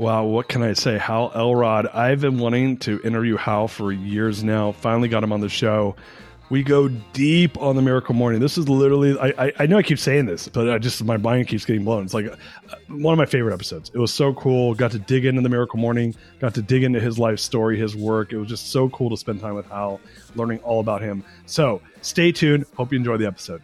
Wow, what can I say? Hal Elrod. I've been wanting to interview Hal for years now. Finally got him on the show. We go deep on the Miracle Morning. This is literally, I, I, I know I keep saying this, but I just, my mind keeps getting blown. It's like uh, one of my favorite episodes. It was so cool. Got to dig into the Miracle Morning, got to dig into his life story, his work. It was just so cool to spend time with Hal, learning all about him. So stay tuned. Hope you enjoy the episode.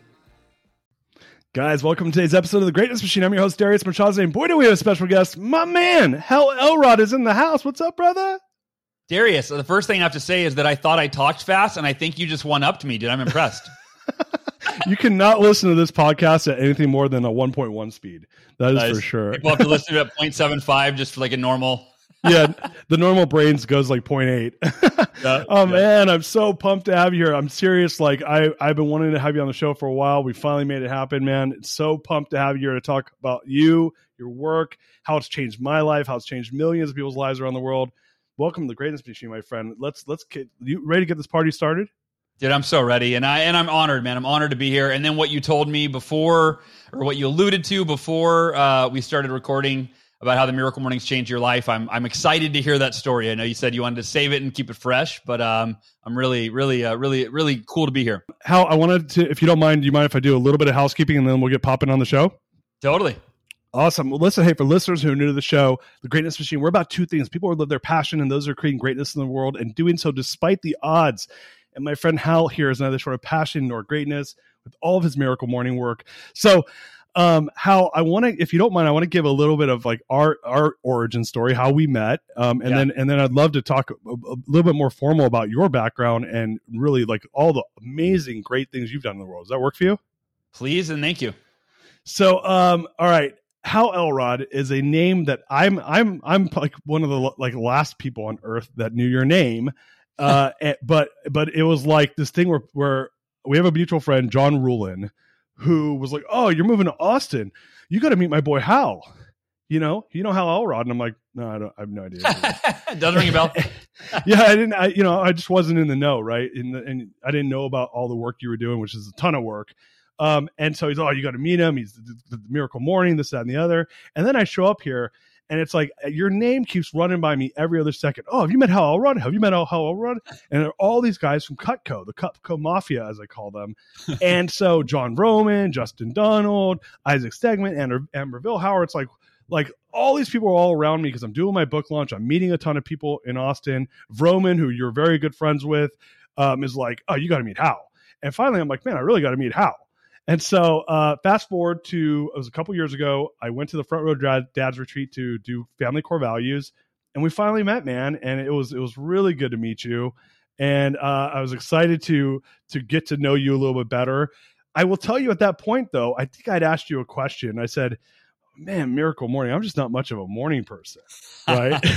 Guys, welcome to today's episode of The Greatness Machine. I'm your host, Darius Mirshahzadeh, and boy, do we have a special guest. My man, Hal Elrod is in the house. What's up, brother? Darius, the first thing I have to say is that I thought I talked fast, and I think you just one upped me, dude. I'm impressed. you cannot listen to this podcast at anything more than a 1.1 speed. That is nice. for sure. People have to listen to it at 0.75 just like a normal yeah, the normal brains goes like 0.8. yeah, oh yeah. man, I'm so pumped to have you here. I'm serious. Like I, I've been wanting to have you on the show for a while. We finally made it happen, man. It's so pumped to have you here to talk about you, your work, how it's changed my life, how it's changed millions of people's lives around the world. Welcome to the greatness machine, my friend. Let's let's get you ready to get this party started. Dude, I'm so ready, and I and I'm honored, man. I'm honored to be here. And then what you told me before, or what you alluded to before uh, we started recording about how the Miracle Mornings changed your life. I'm I'm excited to hear that story. I know you said you wanted to save it and keep it fresh, but um, I'm really, really, uh, really, really cool to be here. Hal, I wanted to, if you don't mind, do you mind if I do a little bit of housekeeping and then we'll get popping on the show? Totally. Awesome. Well, listen, hey, for listeners who are new to the show, the Greatness Machine, we're about two things. People who live their passion, and those are creating greatness in the world and doing so despite the odds. And my friend Hal here is neither sort of passion nor greatness with all of his miracle morning work. So um, how I want to, if you don't mind, I want to give a little bit of like our our origin story, how we met, um, and yeah. then and then I'd love to talk a, a, little bit more formal about your background and really like all the amazing, great things you've done in the world. Does that work for you? Please and thank you. So, um, all right, Hal Elrod is a name that I'm I'm I'm like one of the like last people on earth that knew your name, uh, and, but but it was like this thing where where we have a mutual friend, John Rulin who was like, "Oh, you're moving to Austin. You got to meet my boy Hal." You know, you know Hal Elrod, and I'm like, no, I don't. I have no idea. Doesn't ring a bell. yeah, I didn't. I, you know, I just wasn't in the know, right? In the, and I didn't know about all the work you were doing, which is a ton of work. Um, and so he's, oh, you got to meet him. He's the, the, the Miracle Morning, this, that, and the other. And then I show up here, and it's like your name keeps running by me every other second. Oh, have you met Hal Elrod? Have you met Hal Elrod? And all these guys from Cutco, the Cutco Mafia, as I call them. and so John Vroman, Justin Donald, Isaac Stegman, and Amber Vilhauer. It's like like all these people are all around me because I'm doing my book launch. I'm meeting a ton of people in Austin. Vroman, who you're very good friends with, um, is like, oh, you got to meet Hal. And finally, I'm like, man, I really got to meet Hal. And so, uh, fast forward to it was a couple years ago. I went to the Front Row Dad, Dad's retreat to do family core values, and we finally met, man. And it was it was really good to meet you, and uh, I was excited to to get to know you a little bit better. I will tell you at that point, though, I think I'd asked you a question. I said, "Man, Miracle Morning, I'm just not much of a morning person, right?"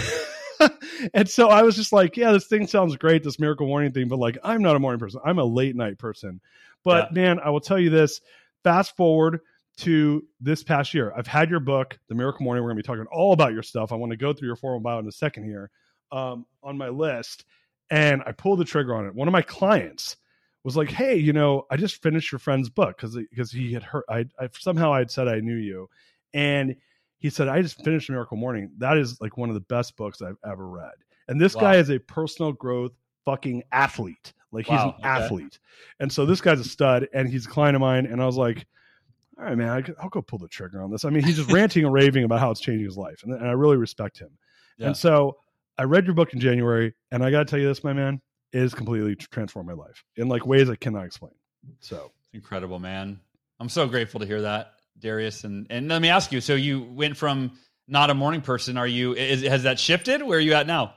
and so I was just like, yeah, this thing sounds great, this miracle morning thing, but like, I'm not a morning person. I'm a late night person. But yeah. man, I will tell you this fast forward to this past year. I've had your book, The Miracle Morning. We're going to be talking all about your stuff. I want to go through your formal bio in a second here um, on my list. And I pulled the trigger on it. One of my clients was like, "Hey, you know, I just finished your friend's book because because he had heard I, I somehow I'd said I knew you, and he said, I just finished Miracle Morning. That is like one of the best books I've ever read. And this wow. guy is a personal growth fucking athlete. Like he's wow, an okay. athlete. And so this guy's a stud and he's a client of mine. And I was like, all right, man, I, will go pull the trigger on this. I mean, he's just ranting and raving about how it's changing his life. And, and I really respect him. Yeah. And so I read your book in January. And I got to tell you this, my man, it has completely transformed my life in like ways I cannot explain. So incredible, man. I'm so grateful to hear that. Darius. And and let me ask you. So you went from not a morning person. Are you? Is, has that shifted? Where are you at now?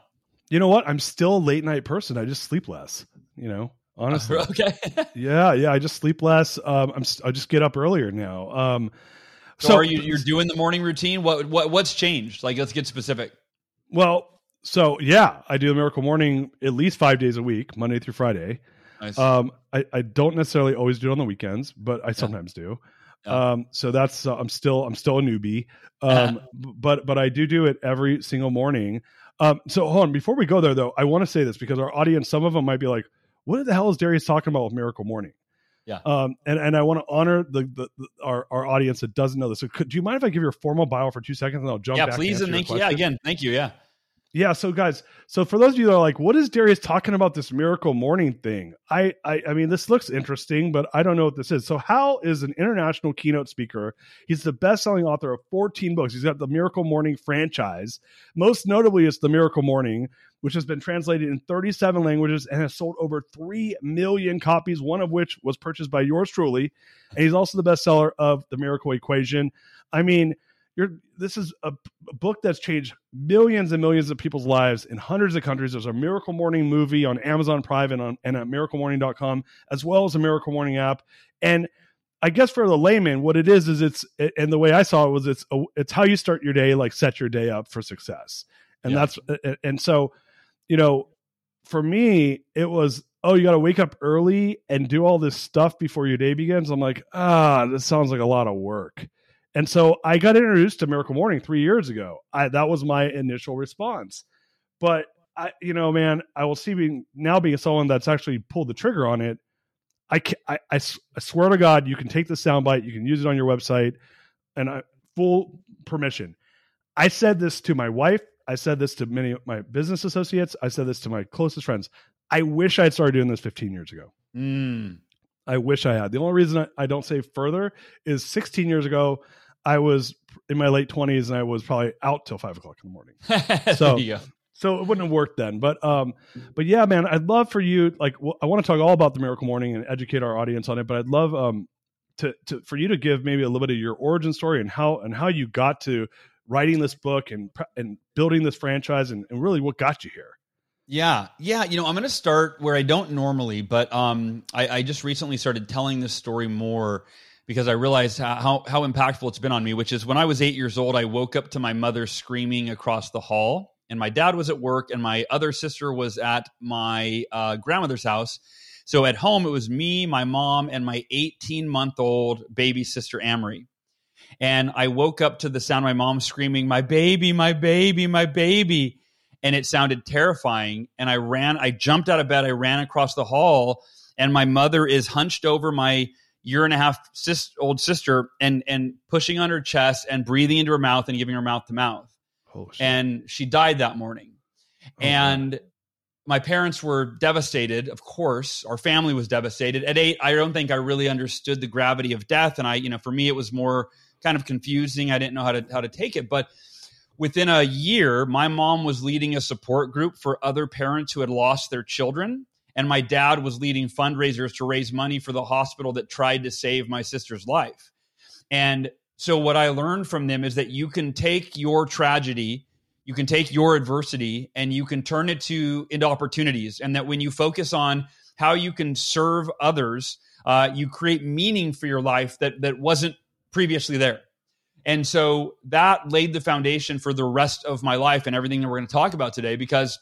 You know what? I'm still a late night person. I just sleep less. You know, honestly. okay. yeah, yeah. I just sleep less. Um, I'm. I just get up earlier now. Um, so, so are you? You're doing the morning routine. What? What? What's changed? Like, let's get specific. Well, so yeah, I do a miracle morning at least five days a week, Monday through Friday. Nice. Um, I, I don't necessarily always do it on the weekends, but I sometimes yeah. do. Um, so that's uh, I'm still I'm still a newbie, um, but but I do do it every single morning. Um, so hold on, before we go there though, I want to say this because our audience, some of them might be like, "What the hell is Darius talking about with Miracle Morning?" Yeah. Um, and and I want to honor the, the, the, our our audience that doesn't know this. So could, do you mind if I give your formal bio for two seconds and I'll jump? Yeah, please and thank you. Yeah, again, thank you. Yeah. Yeah, so guys, so for those of you that are like, what is Darius talking about this miracle morning thing? I, I I mean, this looks interesting, but I don't know what this is. So Hal is an international keynote speaker. He's the best-selling author of 14 books. He's got the Miracle Morning franchise. Most notably, it's the Miracle Morning, which has been translated in 37 languages and has sold over 3 million copies, one of which was purchased by yours truly. And he's also the bestseller of The Miracle Equation. I mean, you're this is a, a, book that's changed millions and millions of people's lives in hundreds of countries. There's a Miracle Morning movie on Amazon Prime and on and at miraclemorning.com, as well as a Miracle Morning app. And I guess for the layman, what it is is it's and the way I saw it was it's a, it's how you start your day, like set your day up for success. And yeah. that's and so, you know, for me, it was oh, you got to wake up early and do all this stuff before your day begins. I'm like, ah, this sounds like a lot of work. And so I got introduced to Miracle Morning three years ago. I, that was my initial response. But I, you know, man, I will see being now being someone that's actually pulled the trigger on it. I, I, I, I swear to God, you can take the soundbite, you can use it on your website, and I, full permission. I said this to my wife. I said this to many of my business associates. I said this to my closest friends. I wish I had started doing this 15 years ago. Mm. I wish I had. The only reason I, I don't say further is 16 years ago, I was in my late twenties and I was probably out till five o'clock in the morning. So, so it wouldn't have worked then. But, um, but yeah, man, I'd love for you. Like, well, I want to talk all about the Miracle Morning and educate our audience on it. But I'd love, um, to, to for you to give maybe a little bit of your origin story and how and how you got to writing this book and and building this franchise and, and really what got you here. Yeah, yeah. You know, I'm going to start where I don't normally, but um, I, I just recently started telling this story more because I realized how, how impactful it's been on me, which is when I was eight years old, I woke up to my mother screaming across the hall, and my dad was at work, and my other sister was at my uh, grandmother's house. So at home, it was me, my mom, and my 18 month old baby sister, Amory. And I woke up to the sound of my mom screaming, My baby, my baby, my baby. And it sounded terrifying. And I ran, I jumped out of bed, I ran across the hall, and my mother is hunched over my year and a half sis, old sister and and pushing on her chest and breathing into her mouth and giving her mouth to mouth. Oh, and she died that morning. Oh, and my parents were devastated, of course. Our family was devastated. At eight, I don't think I really understood the gravity of death. And I, you know, for me it was more kind of confusing. I didn't know how to how to take it. But within a year, my mom was leading a support group for other parents who had lost their children and my dad was leading fundraisers to raise money for the hospital that tried to save my sister's life. And so what I learned from them is that you can take your tragedy, you can take your adversity and you can turn it to into opportunities and that when you focus on how you can serve others, uh, you create meaning for your life that that wasn't previously there. And so that laid the foundation for the rest of my life and everything that we're going to talk about today because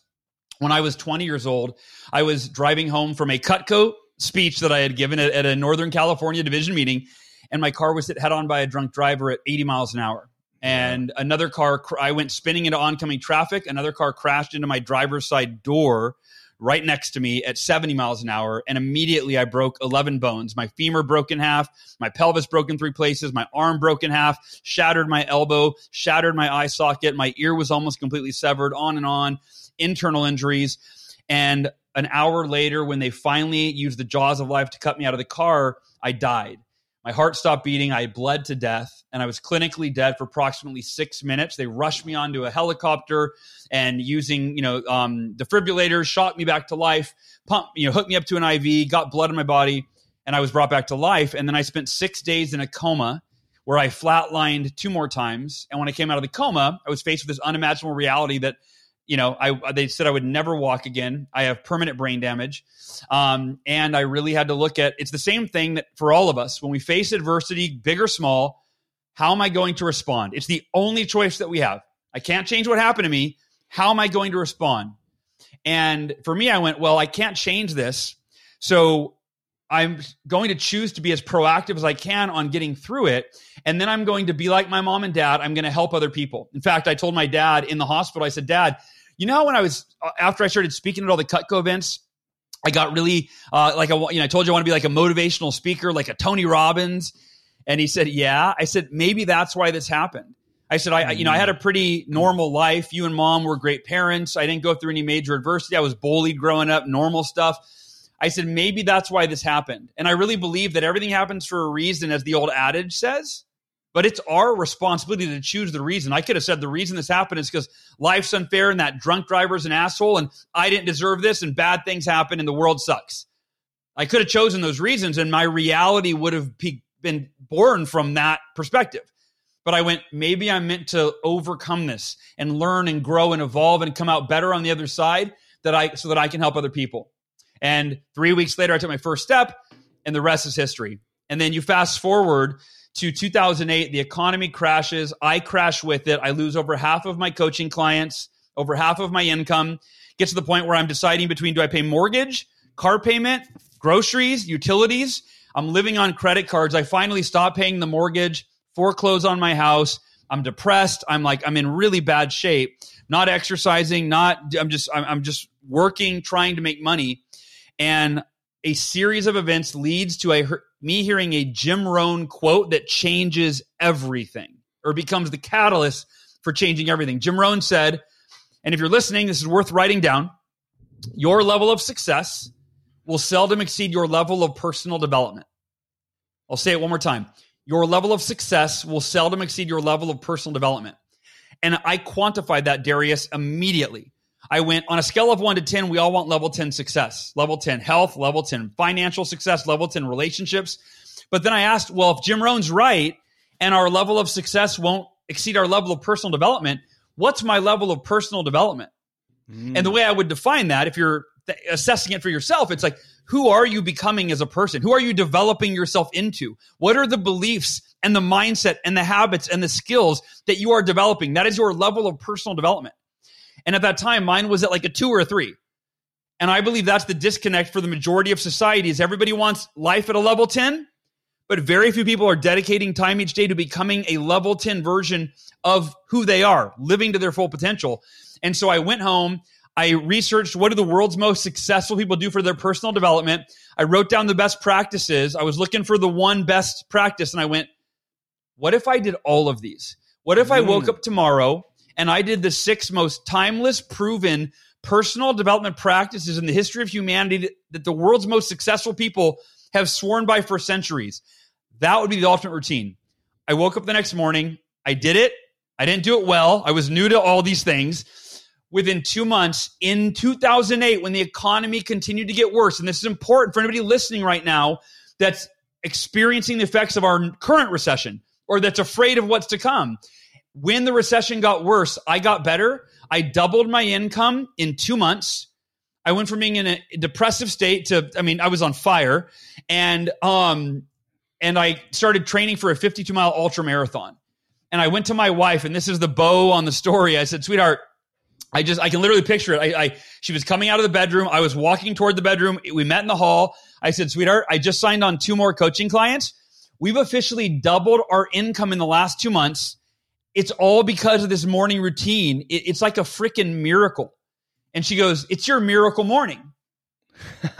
when I was 20 years old, I was driving home from a Cutco speech that I had given at, at a Northern California division meeting, and my car was hit head on by a drunk driver at 80 miles an hour. And another car, I went spinning into oncoming traffic. Another car crashed into my driver's side door right next to me at 70 miles an hour. And immediately I broke 11 bones. My femur broke in half, my pelvis broke in three places, my arm broke in half, shattered my elbow, shattered my eye socket. My ear was almost completely severed, on and on internal injuries. And an hour later, when they finally used the jaws of life to cut me out of the car, I died. My heart stopped beating. I bled to death, and I was clinically dead for approximately six minutes. They rushed me onto a helicopter and, using you know um, defibrillators, shot me back to life. Pumped, you know, hooked me up to an IV, got blood in my body, and I was brought back to life. And then I spent six days in a coma where I flatlined two more times. And when I came out of the coma, I was faced with this unimaginable reality that you know, I they said I would never walk again. I have permanent brain damage, um, and I really had to look at. It's the same thing that for all of us when we face adversity, big or small. How am I going to respond? It's the only choice that we have. I can't change what happened to me. How am I going to respond? And for me, I went, well, I can't change this, so I'm going to choose to be as proactive as I can on getting through it. And then I'm going to be like my mom and dad. I'm going to help other people. In fact, I told my dad in the hospital, I said, Dad, you know when I was uh, after I started speaking at all the Cutco events, I got really uh, like a, you know I told you I want to be like a motivational speaker, like a Tony Robbins, and he said, "Yeah." I said, "Maybe that's why this happened." I said, I, you know, I had a pretty normal life. You and mom were great parents. I didn't go through any major adversity. I was bullied growing up, normal stuff. I said, maybe that's why this happened. And I really believe that everything happens for a reason, as the old adage says but it's our responsibility to choose the reason. I could have said the reason this happened is because life's unfair and that drunk driver's an asshole and I didn't deserve this and bad things happen and the world sucks. I could have chosen those reasons and my reality would have been born from that perspective. But I went, maybe I'm meant to overcome this and learn and grow and evolve and come out better on the other side that I so that I can help other people. And 3 weeks later I took my first step and the rest is history. And then you fast forward to 2008, the economy crashes. I crash with it. I lose over half of my coaching clients, over half of my income. Get to the point where I'm deciding between do I pay mortgage, car payment, groceries, utilities? I'm living on credit cards. I finally stop paying the mortgage, foreclose on my house. I'm depressed. I'm like, I'm in really bad shape. Not exercising, not, I'm just, I'm just working, trying to make money. And a series of events leads to a me hearing a Jim Rohn quote that changes everything or becomes the catalyst for changing everything. Jim Rohn said, and if you're listening, this is worth writing down. Your level of success will seldom exceed your level of personal development. I'll say it one more time. Your level of success will seldom exceed your level of personal development. And I quantified that, Darius, immediately. I went on a scale of one to 10, we all want level 10 success, level 10 health, level 10 financial success, level 10 relationships. But then I asked, well, if Jim Rohn's right and our level of success won't exceed our level of personal development, what's my level of personal development? Mm. And the way I would define that, if you're assessing it for yourself, it's like, who are you becoming as a person? Who are you developing yourself into? What are the beliefs and the mindset and the habits and the skills that you are developing? That is your level of personal development. And at that time, mine was at like a two or a three. And I believe that's the disconnect for the majority of society is everybody wants life at a level 10, but very few people are dedicating time each day to becoming a level 10 version of who they are, living to their full potential. And so I went home, I researched what do the world's most successful people do for their personal development. I wrote down the best practices. I was looking for the one best practice and I went, what if I did all of these? What if I woke mm. up tomorrow and I did the six most timeless, proven personal development practices in the history of humanity that the world's most successful people have sworn by for centuries. That would be the ultimate routine. I woke up the next morning. I did it. I didn't do it well. I was new to all these things, within two months in 2008 when the economy continued to get worse. And this is important for anybody listening right now that's experiencing the effects of our current recession or that's afraid of what's to come. When the recession got worse, I got better. I doubled my income in two months. I went from being in a depressive state to, I mean, I was on fire. And, um, and I started training for a 52 mile ultra marathon. And I went to my wife, and this is the bow on the story. I said, sweetheart, I just, I can literally picture it. I, I, she was coming out of the bedroom. I was walking toward the bedroom. We met in the hall. I said, sweetheart, I just signed on two more coaching clients. We've officially doubled our income in the last two months. It's all because of this morning routine. It, it's like a freaking miracle. And she goes, It's your miracle morning.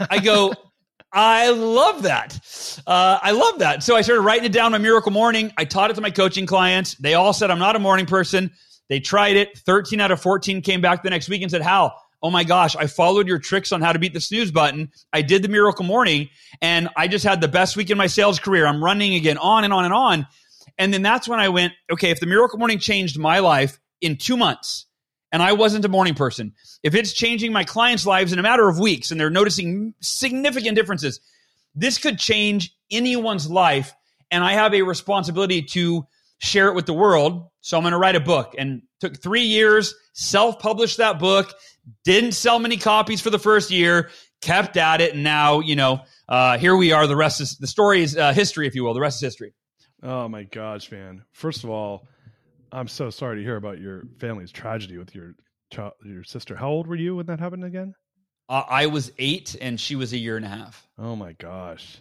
I go, I love that. Uh, I love that. So I started writing it down my miracle morning. I taught it to my coaching clients. They all said, I'm not a morning person. They tried it. 13 out of 14 came back the next week and said, Hal, oh my gosh, I followed your tricks on how to beat the snooze button. I did the miracle morning and I just had the best week in my sales career. I'm running again, on and on and on. And then that's when I went, okay, if the miracle morning changed my life in two months, and I wasn't a morning person, if it's changing my clients' lives in a matter of weeks and they're noticing significant differences, this could change anyone's life. And I have a responsibility to share it with the world. So I'm going to write a book and took three years, self published that book, didn't sell many copies for the first year, kept at it. And now, you know, uh, here we are. The rest is the story is uh, history, if you will. The rest is history. Oh my gosh, man. First of all, I'm so sorry to hear about your family's tragedy with your child, your sister. How old were you when that happened again? Uh, I was eight, and she was a year and a half. Oh my gosh,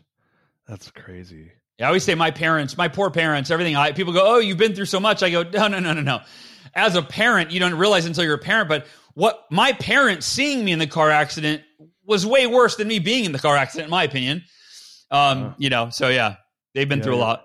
that's crazy. Yeah, I always say my parents, my poor parents, everything. I people go, oh, you've been through so much. I go, no, no, no, no, no. As a parent, you don't realize until you're a parent. But what my parents seeing me in the car accident was way worse than me being in the car accident, in my opinion. Um, uh, you know, so yeah, they've been yeah, through a lot.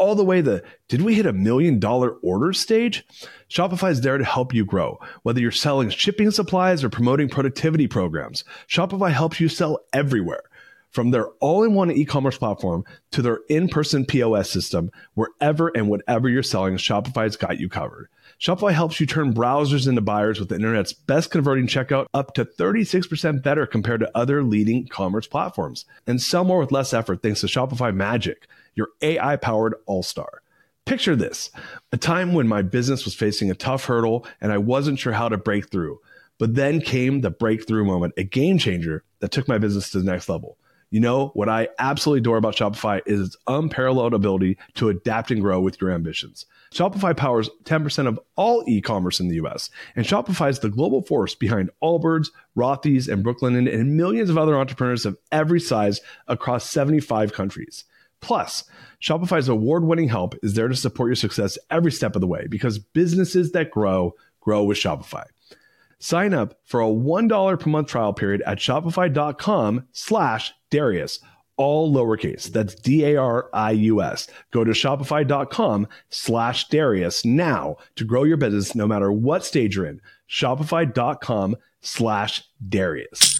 all the way the did we hit a million dollar order stage? Shopify is there to help you grow. Whether you're selling shipping supplies or promoting productivity programs, Shopify helps you sell everywhere. From their all in one e commerce platform to their in person POS system, wherever and whatever you're selling, Shopify's got you covered. Shopify helps you turn browsers into buyers with the internet's best converting checkout up to 36% better compared to other leading commerce platforms. And sell more with less effort thanks to Shopify Magic your AI powered all star. Picture this a time when my business was facing a tough hurdle and I wasn't sure how to break through. But then came the breakthrough moment, a game changer that took my business to the next level. You know, what I absolutely adore about Shopify is its unparalleled ability to adapt and grow with your ambitions. Shopify powers 10% of all e commerce in the US, and Shopify is the global force behind Allbirds, Rothy's, and Brooklinen, and millions of other entrepreneurs of every size across 75 countries. Plus, Shopify's award winning help is there to support your success every step of the way because businesses that grow, grow with Shopify. Sign up for a $1 per month trial period at shopify.com slash Darius, all lowercase. That's D A R I U S. Go to shopify.com slash Darius now to grow your business no matter what stage you're in. Shopify.com slash Darius.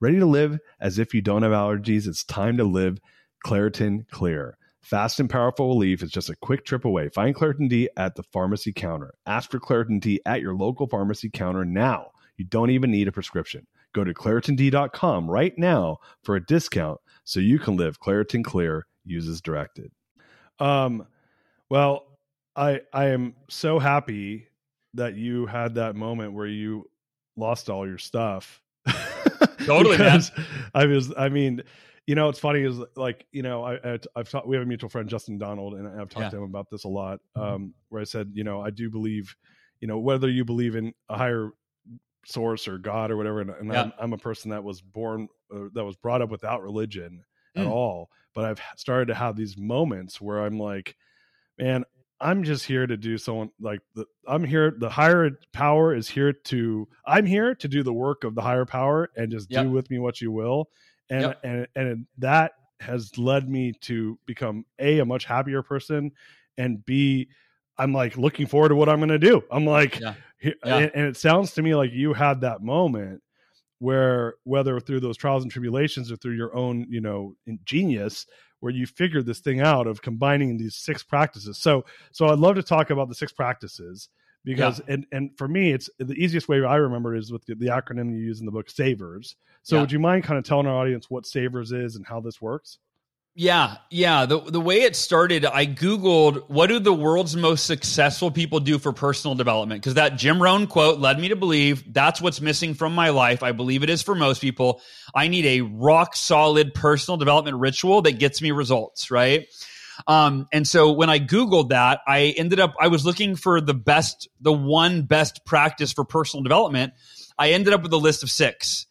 Ready to live as if you don't have allergies? It's time to live Claritin Clear. Fast and powerful relief is just a quick trip away. Find Claritin D at the pharmacy counter. Ask for Claritin D at your local pharmacy counter now. You don't even need a prescription. Go to ClaritinD.com right now for a discount so you can live Claritin Clear. Uses directed. Um, well, I I am so happy that you had that moment where you lost all your stuff. Totally, man. I was. I mean, you know, it's funny is like you know I, have talked. We have a mutual friend, Justin Donald, and I've talked Yeah. to him about this a lot. Um, where I said, you know, I do believe, you know, whether you believe in a higher source or God or whatever, and, and Yeah. I'm, I'm a person that was born uh, that was brought up without religion at Mm. all, but I've started to have these moments where I'm like, man, I'm just here to do someone like the I'm here the higher power is here to I'm here to do the work of the higher power and just Yep. do with me what you will. And Yep. and and that has led me to become a a much happier person and b I'm like looking forward to what I'm going to do. I'm like Yeah. Yeah. and, and it sounds to me like you had that moment where whether through those trials and tribulations or through your own, you know, genius where you figured this thing out of combining these six practices. So so I'd love to talk about the six practices because and and for me it's the easiest way I remember is with the, the acronym you use in the book savers. So Yeah. would you mind kind of telling our audience what savers is and how this works? Yeah, yeah. The the way it started, I googled what do the world's most successful people do for personal development because that Jim Rohn quote led me to believe that's what's missing from my life. I believe it is for most people. I need a rock solid personal development ritual that gets me results, right? Um, and so when I Googled that, I ended up, I was looking for the best, the one best practice for personal development. I ended up with a list of six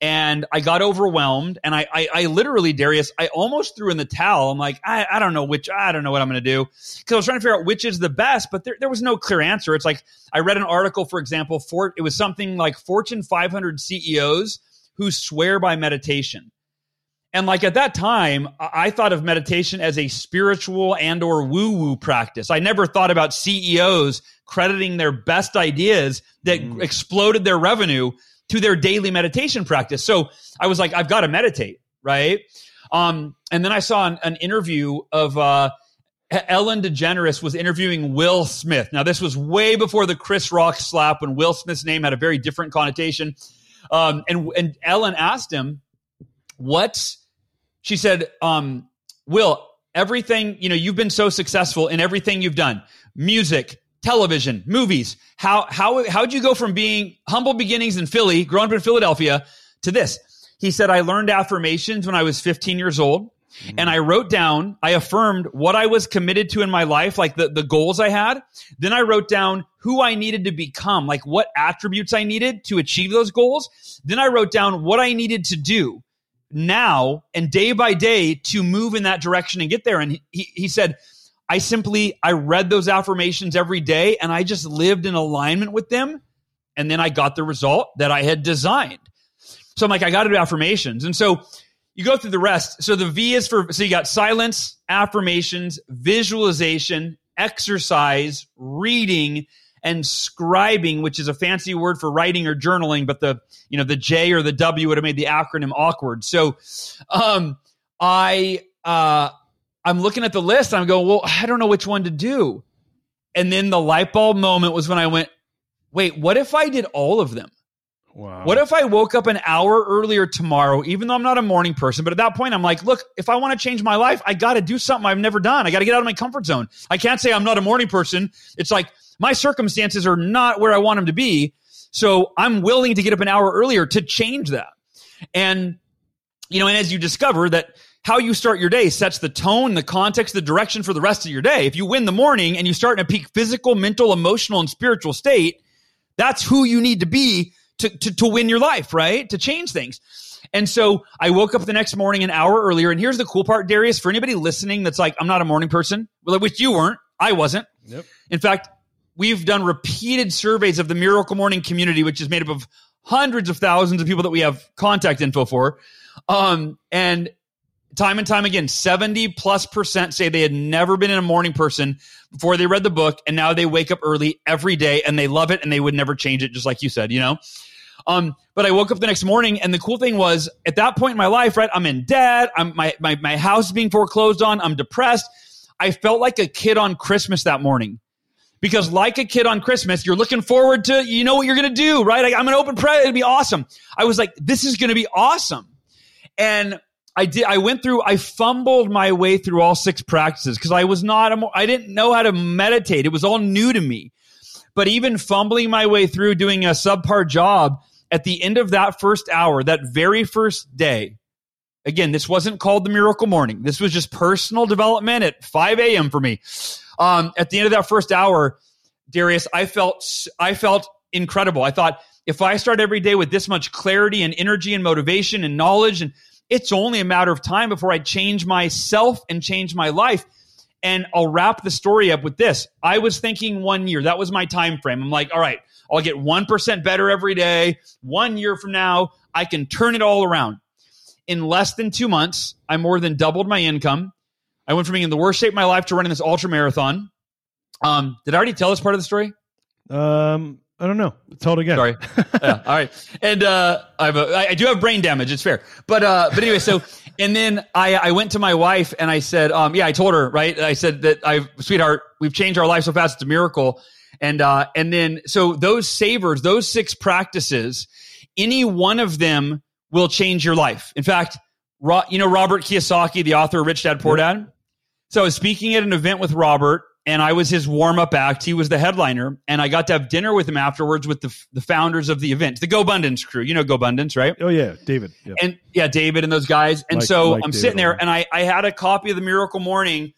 and I got overwhelmed and I, I, I literally, Darius, I almost threw in the towel. I'm like, I, I don't know which, I don't know what I'm going to do. Cause I was trying to figure out which is the best, but there, there was no clear answer. It's like, I read an article, for example, for, it was something like Fortune 500 CEOs who swear by meditation. And like at that time, I thought of meditation as a spiritual and or woo woo practice. I never thought about CEOs crediting their best ideas that Mm. exploded their revenue to their daily meditation practice. So I was like, I've got to meditate, right? Um, and then I saw an, an interview of uh, Ellen DeGeneres was interviewing Will Smith. Now this was way before the Chris Rock slap when Will Smith's name had a very different connotation. Um, and and Ellen asked him, "What?" She said, um, "Will, everything you know, you've been so successful in everything you've done, music." Television, movies. How how how'd you go from being humble beginnings in Philly, growing up in Philadelphia, to this? He said, I learned affirmations when I was 15 years old. Mm-hmm. And I wrote down, I affirmed what I was committed to in my life, like the, the goals I had. Then I wrote down who I needed to become, like what attributes I needed to achieve those goals. Then I wrote down what I needed to do now and day by day to move in that direction and get there. And he, he said, I simply, I read those affirmations every day and I just lived in alignment with them. And then I got the result that I had designed. So I'm like, I got to do affirmations. And so you go through the rest. So the V is for, so you got silence, affirmations, visualization, exercise, reading, and scribing, which is a fancy word for writing or journaling, but the, you know, the J or the W would have made the acronym awkward. So, um, I, uh, I'm looking at the list and I'm going, well, I don't know which one to do. And then the light bulb moment was when I went, wait, what if I did all of them? Wow. What if I woke up an hour earlier tomorrow, even though I'm not a morning person? But at that point, I'm like, look, if I want to change my life, I got to do something I've never done. I got to get out of my comfort zone. I can't say I'm not a morning person. It's like my circumstances are not where I want them to be. So I'm willing to get up an hour earlier to change that. And, you know, and as you discover that how you start your day sets the tone, the context, the direction for the rest of your day. If you win the morning and you start in a peak physical, mental, emotional, and spiritual state, that's who you need to be to, to, to win your life, right? To change things. And so I woke up the next morning an hour earlier. And here's the cool part, Darius, for anybody listening that's like, I'm not a morning person, well, which you weren't, I wasn't. Yep. In fact, we've done repeated surveys of the Miracle Morning community, which is made up of hundreds of thousands of people that we have contact info for. Um, and time and time again, 70 plus percent say they had never been in a morning person before they read the book. And now they wake up early every day and they love it and they would never change it, just like you said, you know? Um, but I woke up the next morning, and the cool thing was at that point in my life, right? I'm in debt. I'm my my my house is being foreclosed on. I'm depressed. I felt like a kid on Christmas that morning. Because like a kid on Christmas, you're looking forward to, you know what you're going to do, right? I, I'm going to open prayer. It'd be awesome. I was like, this is going to be awesome. And I did, I went through, I fumbled my way through all six practices because I was not, I didn't know how to meditate. It was all new to me. But even fumbling my way through doing a subpar job at the end of that first hour, that very first day, again, this wasn't called the miracle morning. This was just personal development at 5 a.m. for me. Um, at the end of that first hour, Darius, I felt, I felt incredible. I thought if I start every day with this much clarity and energy and motivation and knowledge, and it's only a matter of time before I change myself and change my life. And I'll wrap the story up with this. I was thinking one year. That was my time frame. I'm like, all right, I'll get 1% better every day. One year from now, I can turn it all around. In less than two months, I more than doubled my income. I went from being in the worst shape of my life to running this ultra marathon. Um, did I already tell this part of the story? Um, I don't know. Tell it again. Sorry. yeah. All right. And uh, I have a, I do have brain damage. It's fair. But uh, but anyway, so and then I I went to my wife and I said, um, yeah, I told her right. I said that I, sweetheart, we've changed our life so fast. It's a miracle. And uh, and then so those savers, those six practices, any one of them will change your life. In fact, Ro- you know Robert Kiyosaki, the author of Rich Dad Poor Dad. So I was speaking at an event with Robert, and I was his warm up act. He was the headliner, and I got to have dinner with him afterwards with the, the founders of the event, the GoBundance crew. You know GoBundance, right? Oh yeah, David. Yeah. And yeah, David and those guys. And like, so like I'm David sitting there, and I I had a copy of the Miracle Morning.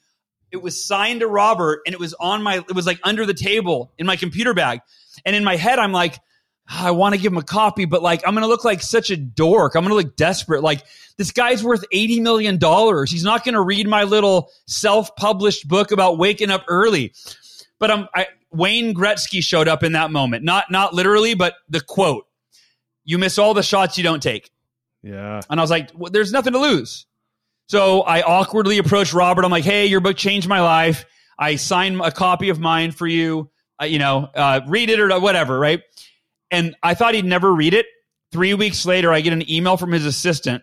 It was signed to Robert, and it was on my. It was like under the table in my computer bag, and in my head, I'm like, I want to give him a copy, but like I'm going to look like such a dork. I'm going to look desperate. Like this guy's worth $80 million. He's not going to read my little self-published book about waking up early. But I'm, I, Wayne Gretzky showed up in that moment. Not, not literally, but the quote, you miss all the shots you don't take. Yeah. And I was like, well, there's nothing to lose. So I awkwardly approached Robert. I'm like, Hey, your book changed my life. I signed a copy of mine for you. Uh, you know, uh, read it or whatever. Right. And I thought he'd never read it. Three weeks later, I get an email from his assistant,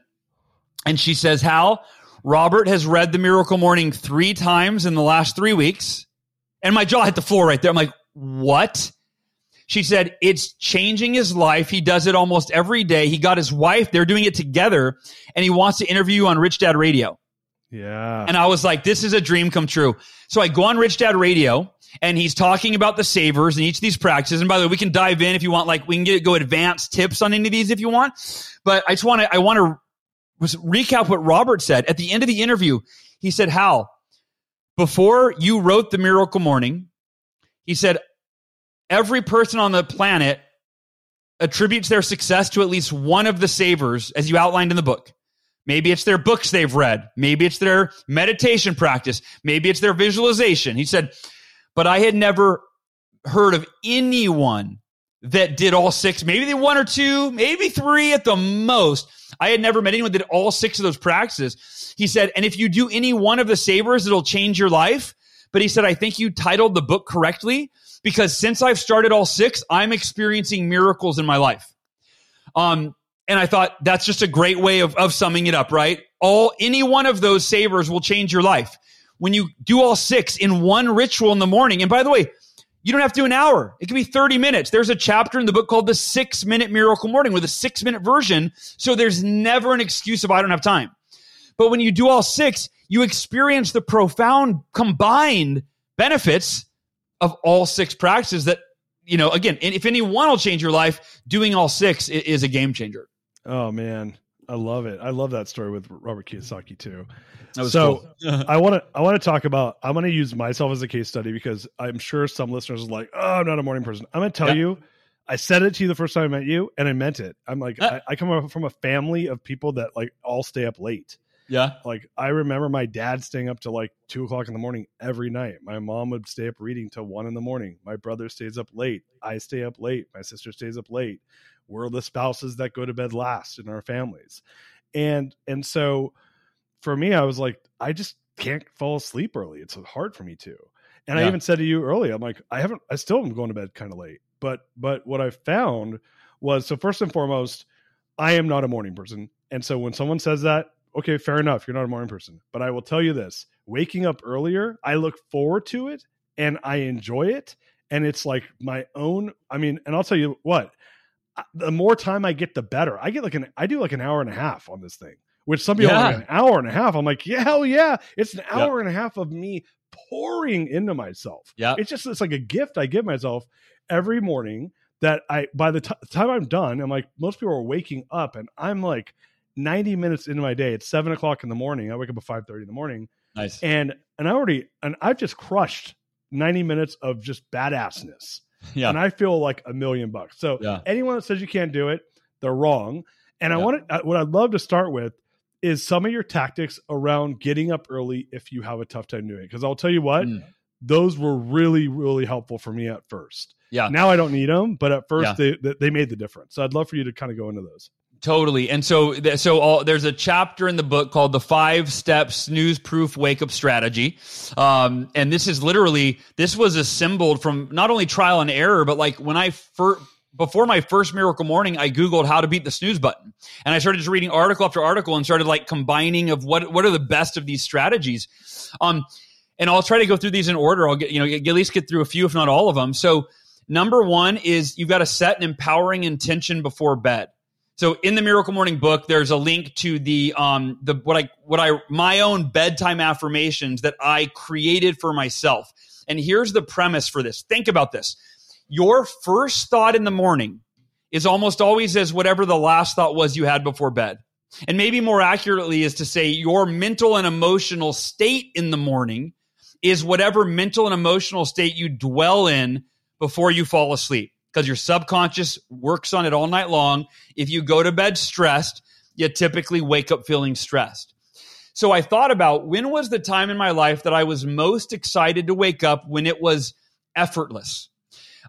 and she says, Hal, Robert has read The Miracle Morning three times in the last three weeks. And my jaw hit the floor right there. I'm like, what? She said, it's changing his life. He does it almost every day. He got his wife, they're doing it together, and he wants to interview you on Rich Dad Radio. Yeah. And I was like, this is a dream come true. So I go on Rich Dad Radio and he's talking about the savers and each of these practices. And by the way, we can dive in if you want, like we can get go advanced tips on any of these if you want. But I just want to I want to recap what Robert said at the end of the interview. He said, "Hal, before you wrote the Miracle Morning, he said every person on the planet attributes their success to at least one of the savers, as you outlined in the book." Maybe it's their books they've read. Maybe it's their meditation practice. Maybe it's their visualization. He said, but I had never heard of anyone that did all six, maybe the one or two, maybe three at the most. I had never met anyone that did all six of those practices. He said, and if you do any one of the savers, it'll change your life. But he said, I think you titled the book correctly because since I've started all six, I'm experiencing miracles in my life. Um, and I thought that's just a great way of, of summing it up, right? All, any one of those savers will change your life when you do all six in one ritual in the morning. And by the way, you don't have to do an hour. It can be 30 minutes. There's a chapter in the book called the six minute miracle morning with a six minute version. So there's never an excuse of I don't have time. But when you do all six, you experience the profound combined benefits of all six practices that, you know, again, if any one will change your life, doing all six is a game changer. Oh man. I love it. I love that story with Robert Kiyosaki too so cool. I want to I want to talk about I'm going to use myself as a case study because I'm sure some listeners are like, oh, I'm not a morning person. I'm going to tell yeah. you, I said it to you the first time I met you, and I meant it. I'm like, uh, I, I, come from a family of people that like all stay up late. Yeah, like I remember my dad staying up to like two o'clock in the morning every night. My mom would stay up reading till one in the morning. My brother stays up late. I stay up late. My sister stays up late. We're the spouses that go to bed last in our families, and and so for me, I was like, I just can't fall asleep early. It's hard for me to. And yeah. I even said to you earlier, I'm like, I haven't, I still am going to bed kind of late. But, but what I found was so first and foremost, I am not a morning person. And so when someone says that, okay, fair enough, you're not a morning person. But I will tell you this waking up earlier, I look forward to it and I enjoy it. And it's like my own, I mean, and I'll tell you what, the more time I get, the better. I get like an, I do like an hour and a half on this thing, which some people yeah. like an hour and a half. I'm like, yeah, hell yeah. It's an hour and a half of me pouring into myself. Yeah. It's just, it's like a gift I give myself every morning that I, by the t- time I'm done, I'm like, most people are waking up and I'm like 90 minutes into my day. It's seven o'clock in the morning. I wake up at 5 30 in the morning. Nice. And, and I already, and I've just crushed 90 minutes of just badassness. Yeah. And I feel like a million bucks. So yeah. anyone that says you can't do it, they're wrong. And I yeah. want to, what I'd love to start with is some of your tactics around getting up early if you have a tough time doing it. Because I'll tell you what, mm. those were really, really helpful for me at first. Yeah. Now I don't need them, but at first yeah. they they made the difference. So I'd love for you to kind of go into those. Totally. And so, so all, there's a chapter in the book called the five step snooze proof wake up strategy. Um, and this is literally, this was assembled from not only trial and error, but like when I first, before my first miracle morning, I Googled how to beat the snooze button. And I started just reading article after article and started like combining of what, what are the best of these strategies. Um, and I'll try to go through these in order. I'll get, you know, at least get through a few, if not all of them. So number one is you've got to set an empowering intention before bed. So in the Miracle Morning book, there's a link to the um the what I what I my own bedtime affirmations that I created for myself. And here's the premise for this. Think about this. Your first thought in the morning is almost always as whatever the last thought was you had before bed. And maybe more accurately is to say your mental and emotional state in the morning is whatever mental and emotional state you dwell in before you fall asleep because your subconscious works on it all night long. If you go to bed stressed, you typically wake up feeling stressed. So I thought about when was the time in my life that I was most excited to wake up when it was effortless.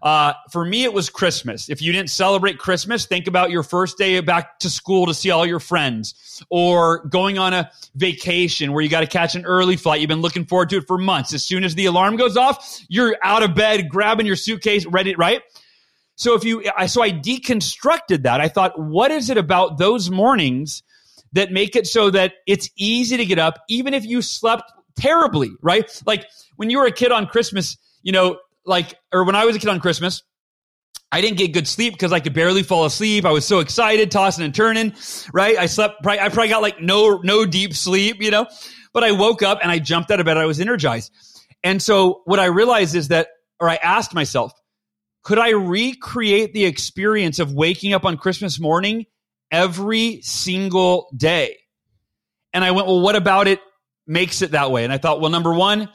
Uh, for me, it was Christmas. If you didn't celebrate Christmas, think about your first day back to school to see all your friends, or going on a vacation where you got to catch an early flight. You've been looking forward to it for months. As soon as the alarm goes off, you're out of bed, grabbing your suitcase, ready, right? So if you, I, so I deconstructed that. I thought, what is it about those mornings that make it so that it's easy to get up, even if you slept terribly, right? Like when you were a kid on Christmas, you know, like, or when I was a kid on Christmas, I didn't get good sleep because I could barely fall asleep. I was so excited, tossing and turning, right? I slept, I probably got like no, no deep sleep, you know, but I woke up and I jumped out of bed. I was energized. And so what I realized is that, or I asked myself, could I recreate the experience of waking up on Christmas morning every single day? And I went, well, what about it makes it that way? And I thought, well, number one,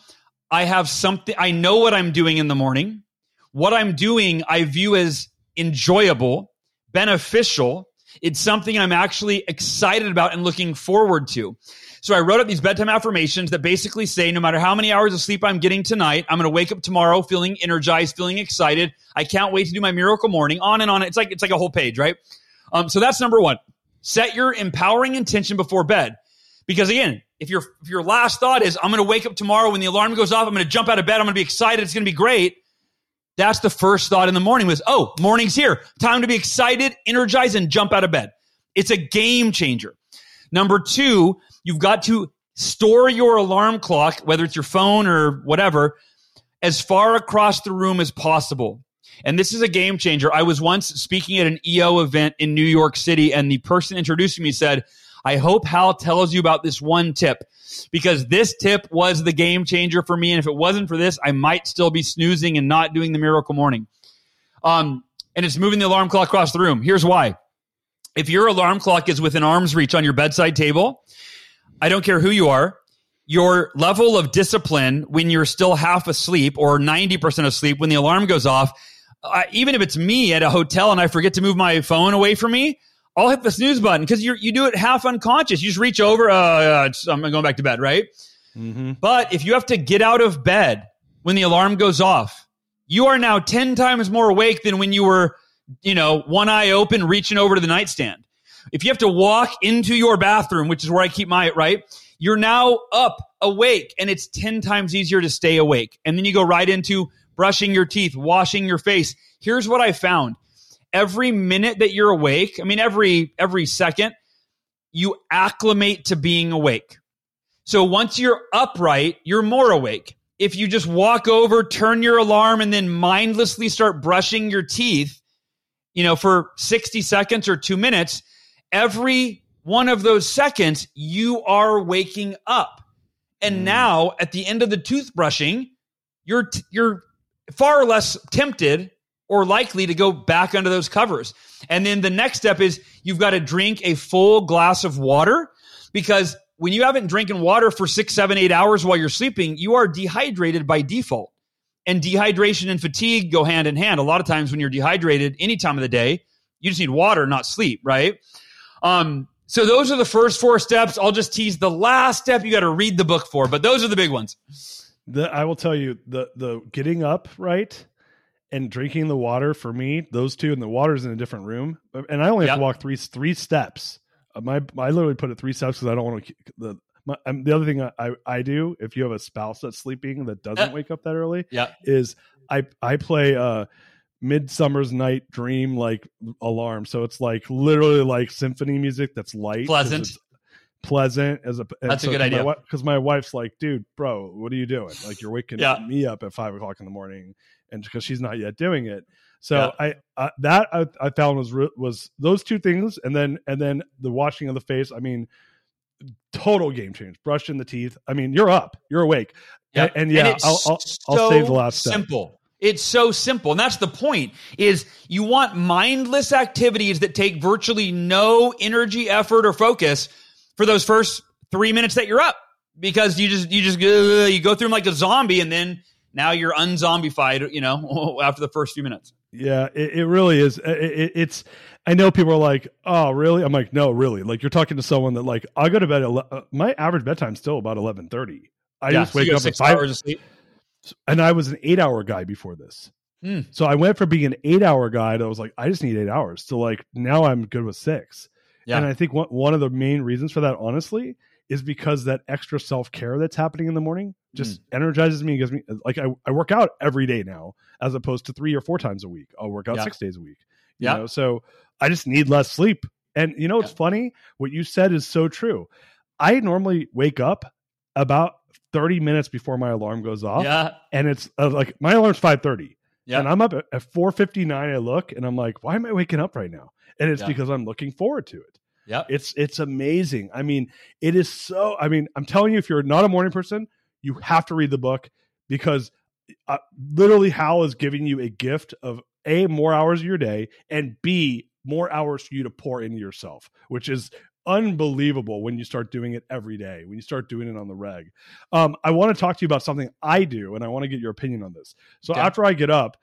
I have something, I know what I'm doing in the morning. What I'm doing, I view as enjoyable, beneficial. It's something I'm actually excited about and looking forward to. So I wrote up these bedtime affirmations that basically say no matter how many hours of sleep I'm getting tonight, I'm going to wake up tomorrow feeling energized, feeling excited. I can't wait to do my miracle morning. On and on. It's like it's like a whole page, right? Um, so that's number one. Set your empowering intention before bed. Because again, if your if your last thought is I'm going to wake up tomorrow when the alarm goes off, I'm going to jump out of bed, I'm going to be excited, it's going to be great. That's the first thought in the morning was, "Oh, morning's here. Time to be excited, energized and jump out of bed." It's a game changer. Number 2, You've got to store your alarm clock, whether it's your phone or whatever, as far across the room as possible. And this is a game changer. I was once speaking at an EO event in New York City, and the person introducing me said, I hope Hal tells you about this one tip because this tip was the game changer for me. And if it wasn't for this, I might still be snoozing and not doing the miracle morning. Um, and it's moving the alarm clock across the room. Here's why. If your alarm clock is within arm's reach on your bedside table, I don't care who you are, your level of discipline when you're still half asleep or 90% asleep when the alarm goes off, uh, even if it's me at a hotel and I forget to move my phone away from me, I'll hit the snooze button because you you do it half unconscious. You just reach over, uh, I'm going back to bed, right? Mm-hmm. But if you have to get out of bed when the alarm goes off, you are now 10 times more awake than when you were, you know, one eye open, reaching over to the nightstand. If you have to walk into your bathroom, which is where I keep my, right? You're now up, awake, and it's 10 times easier to stay awake. And then you go right into brushing your teeth, washing your face. Here's what I found. every minute that you're awake, I mean, every every second, you acclimate to being awake. So once you're upright, you're more awake. If you just walk over, turn your alarm, and then mindlessly start brushing your teeth, you know, for 60 seconds or two minutes, every one of those seconds, you are waking up. And mm. now at the end of the toothbrushing, you're, t- you're far less tempted or likely to go back under those covers. And then the next step is you've got to drink a full glass of water because when you haven't drinking water for six, seven, eight hours while you're sleeping, you are dehydrated by default. And dehydration and fatigue go hand in hand. A lot of times when you're dehydrated any time of the day, you just need water, not sleep, right? Um, so those are the first four steps. I'll just tease the last step you got to read the book for, but those are the big ones. The, I will tell you the the getting up right and drinking the water for me, those two, and the water's in a different room, and I only have yep. to walk three three steps. Uh, my I literally put it three steps because I don't want to the. My, um, the other thing I, I do if you have a spouse that's sleeping that doesn't uh, wake up that early, yeah. is I I play uh midsummer's night dream like alarm. So it's like literally like symphony music that's light pleasant. pleasant as a that's so a good idea. because my, my, wife's like dude bro what are you doing? Like you're waking yeah. me up at five o'clock in the morning and because she's not yet doing it. So yeah. I that I, I found was was those two things and then and then the washing of the face. I mean total game change. Brushing the teeth. I mean you're up. You're awake. Yeah. and, and yeah and I'll, I'll, so I'll save the last step. It's so simple. And that's the point is you want mindless activities that take virtually no energy, effort, or focus for those first three minutes that you're up because you just, you just, uh, you go through them like a zombie and then now you're unzombified, you know, after the first few minutes. Yeah, it, it really is. It, it, it's, I know people are like, oh, really? I'm like, no, really. Like you're talking to someone that like, I go to bed, at, uh, my average bedtime still about 1130. I yeah, just wake so up at five. Hours of sleep and I was an eight hour guy before this. Mm. So I went from being an eight hour guy to I was like, I just need eight hours. So like now I'm good with six. Yeah. And I think one, one of the main reasons for that, honestly, is because that extra self care that's happening in the morning just mm. energizes me and gives me like I, I work out every day now as opposed to three or four times a week. I'll work out yeah. six days a week. You yeah. know, so I just need less sleep. And you know what's yeah. funny? What you said is so true. I normally wake up about 30 minutes before my alarm goes off. Yeah. And it's uh, like my alarm's 5:30. Yeah. And I'm up at, at 4:59 I look and I'm like, why am I waking up right now? And it's yeah. because I'm looking forward to it. Yeah. It's it's amazing. I mean, it is so I mean, I'm telling you if you're not a morning person, you have to read the book because uh, literally Hal is giving you a gift of a more hours of your day and b more hours for you to pour into yourself, which is unbelievable when you start doing it every day, when you start doing it on the reg. Um, I want to talk to you about something I do, and I want to get your opinion on this. So yeah. after I get up,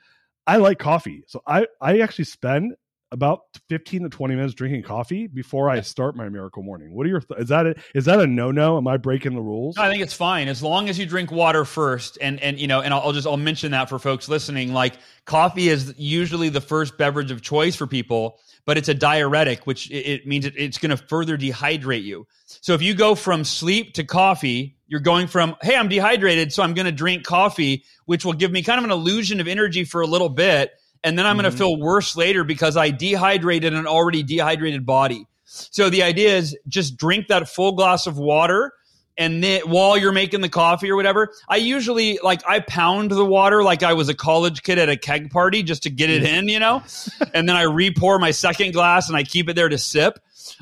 I like coffee. So I, I actually spend about 15 to 20 minutes drinking coffee before I start my miracle morning. What are your th- is that a, is that a no-no? Am I breaking the rules? No, I think it's fine as long as you drink water first and and you know and I'll, I'll, just I'll mention that for folks listening like coffee is usually the first beverage of choice for people but it's a diuretic, which it, means it, it's going to further dehydrate you. So if you go from sleep to coffee, you're going from, hey, I'm dehydrated, so I'm going to drink coffee, which will give me kind of an illusion of energy for a little bit. And then I'm mm-hmm. going to feel worse later because I dehydrated an already dehydrated body. So the idea is just drink that full glass of water and then while you're making the coffee or whatever, I usually like I pound the water like I was a college kid at a keg party just to get it in, you know, and then I re-pour my second glass and I keep it there to sip.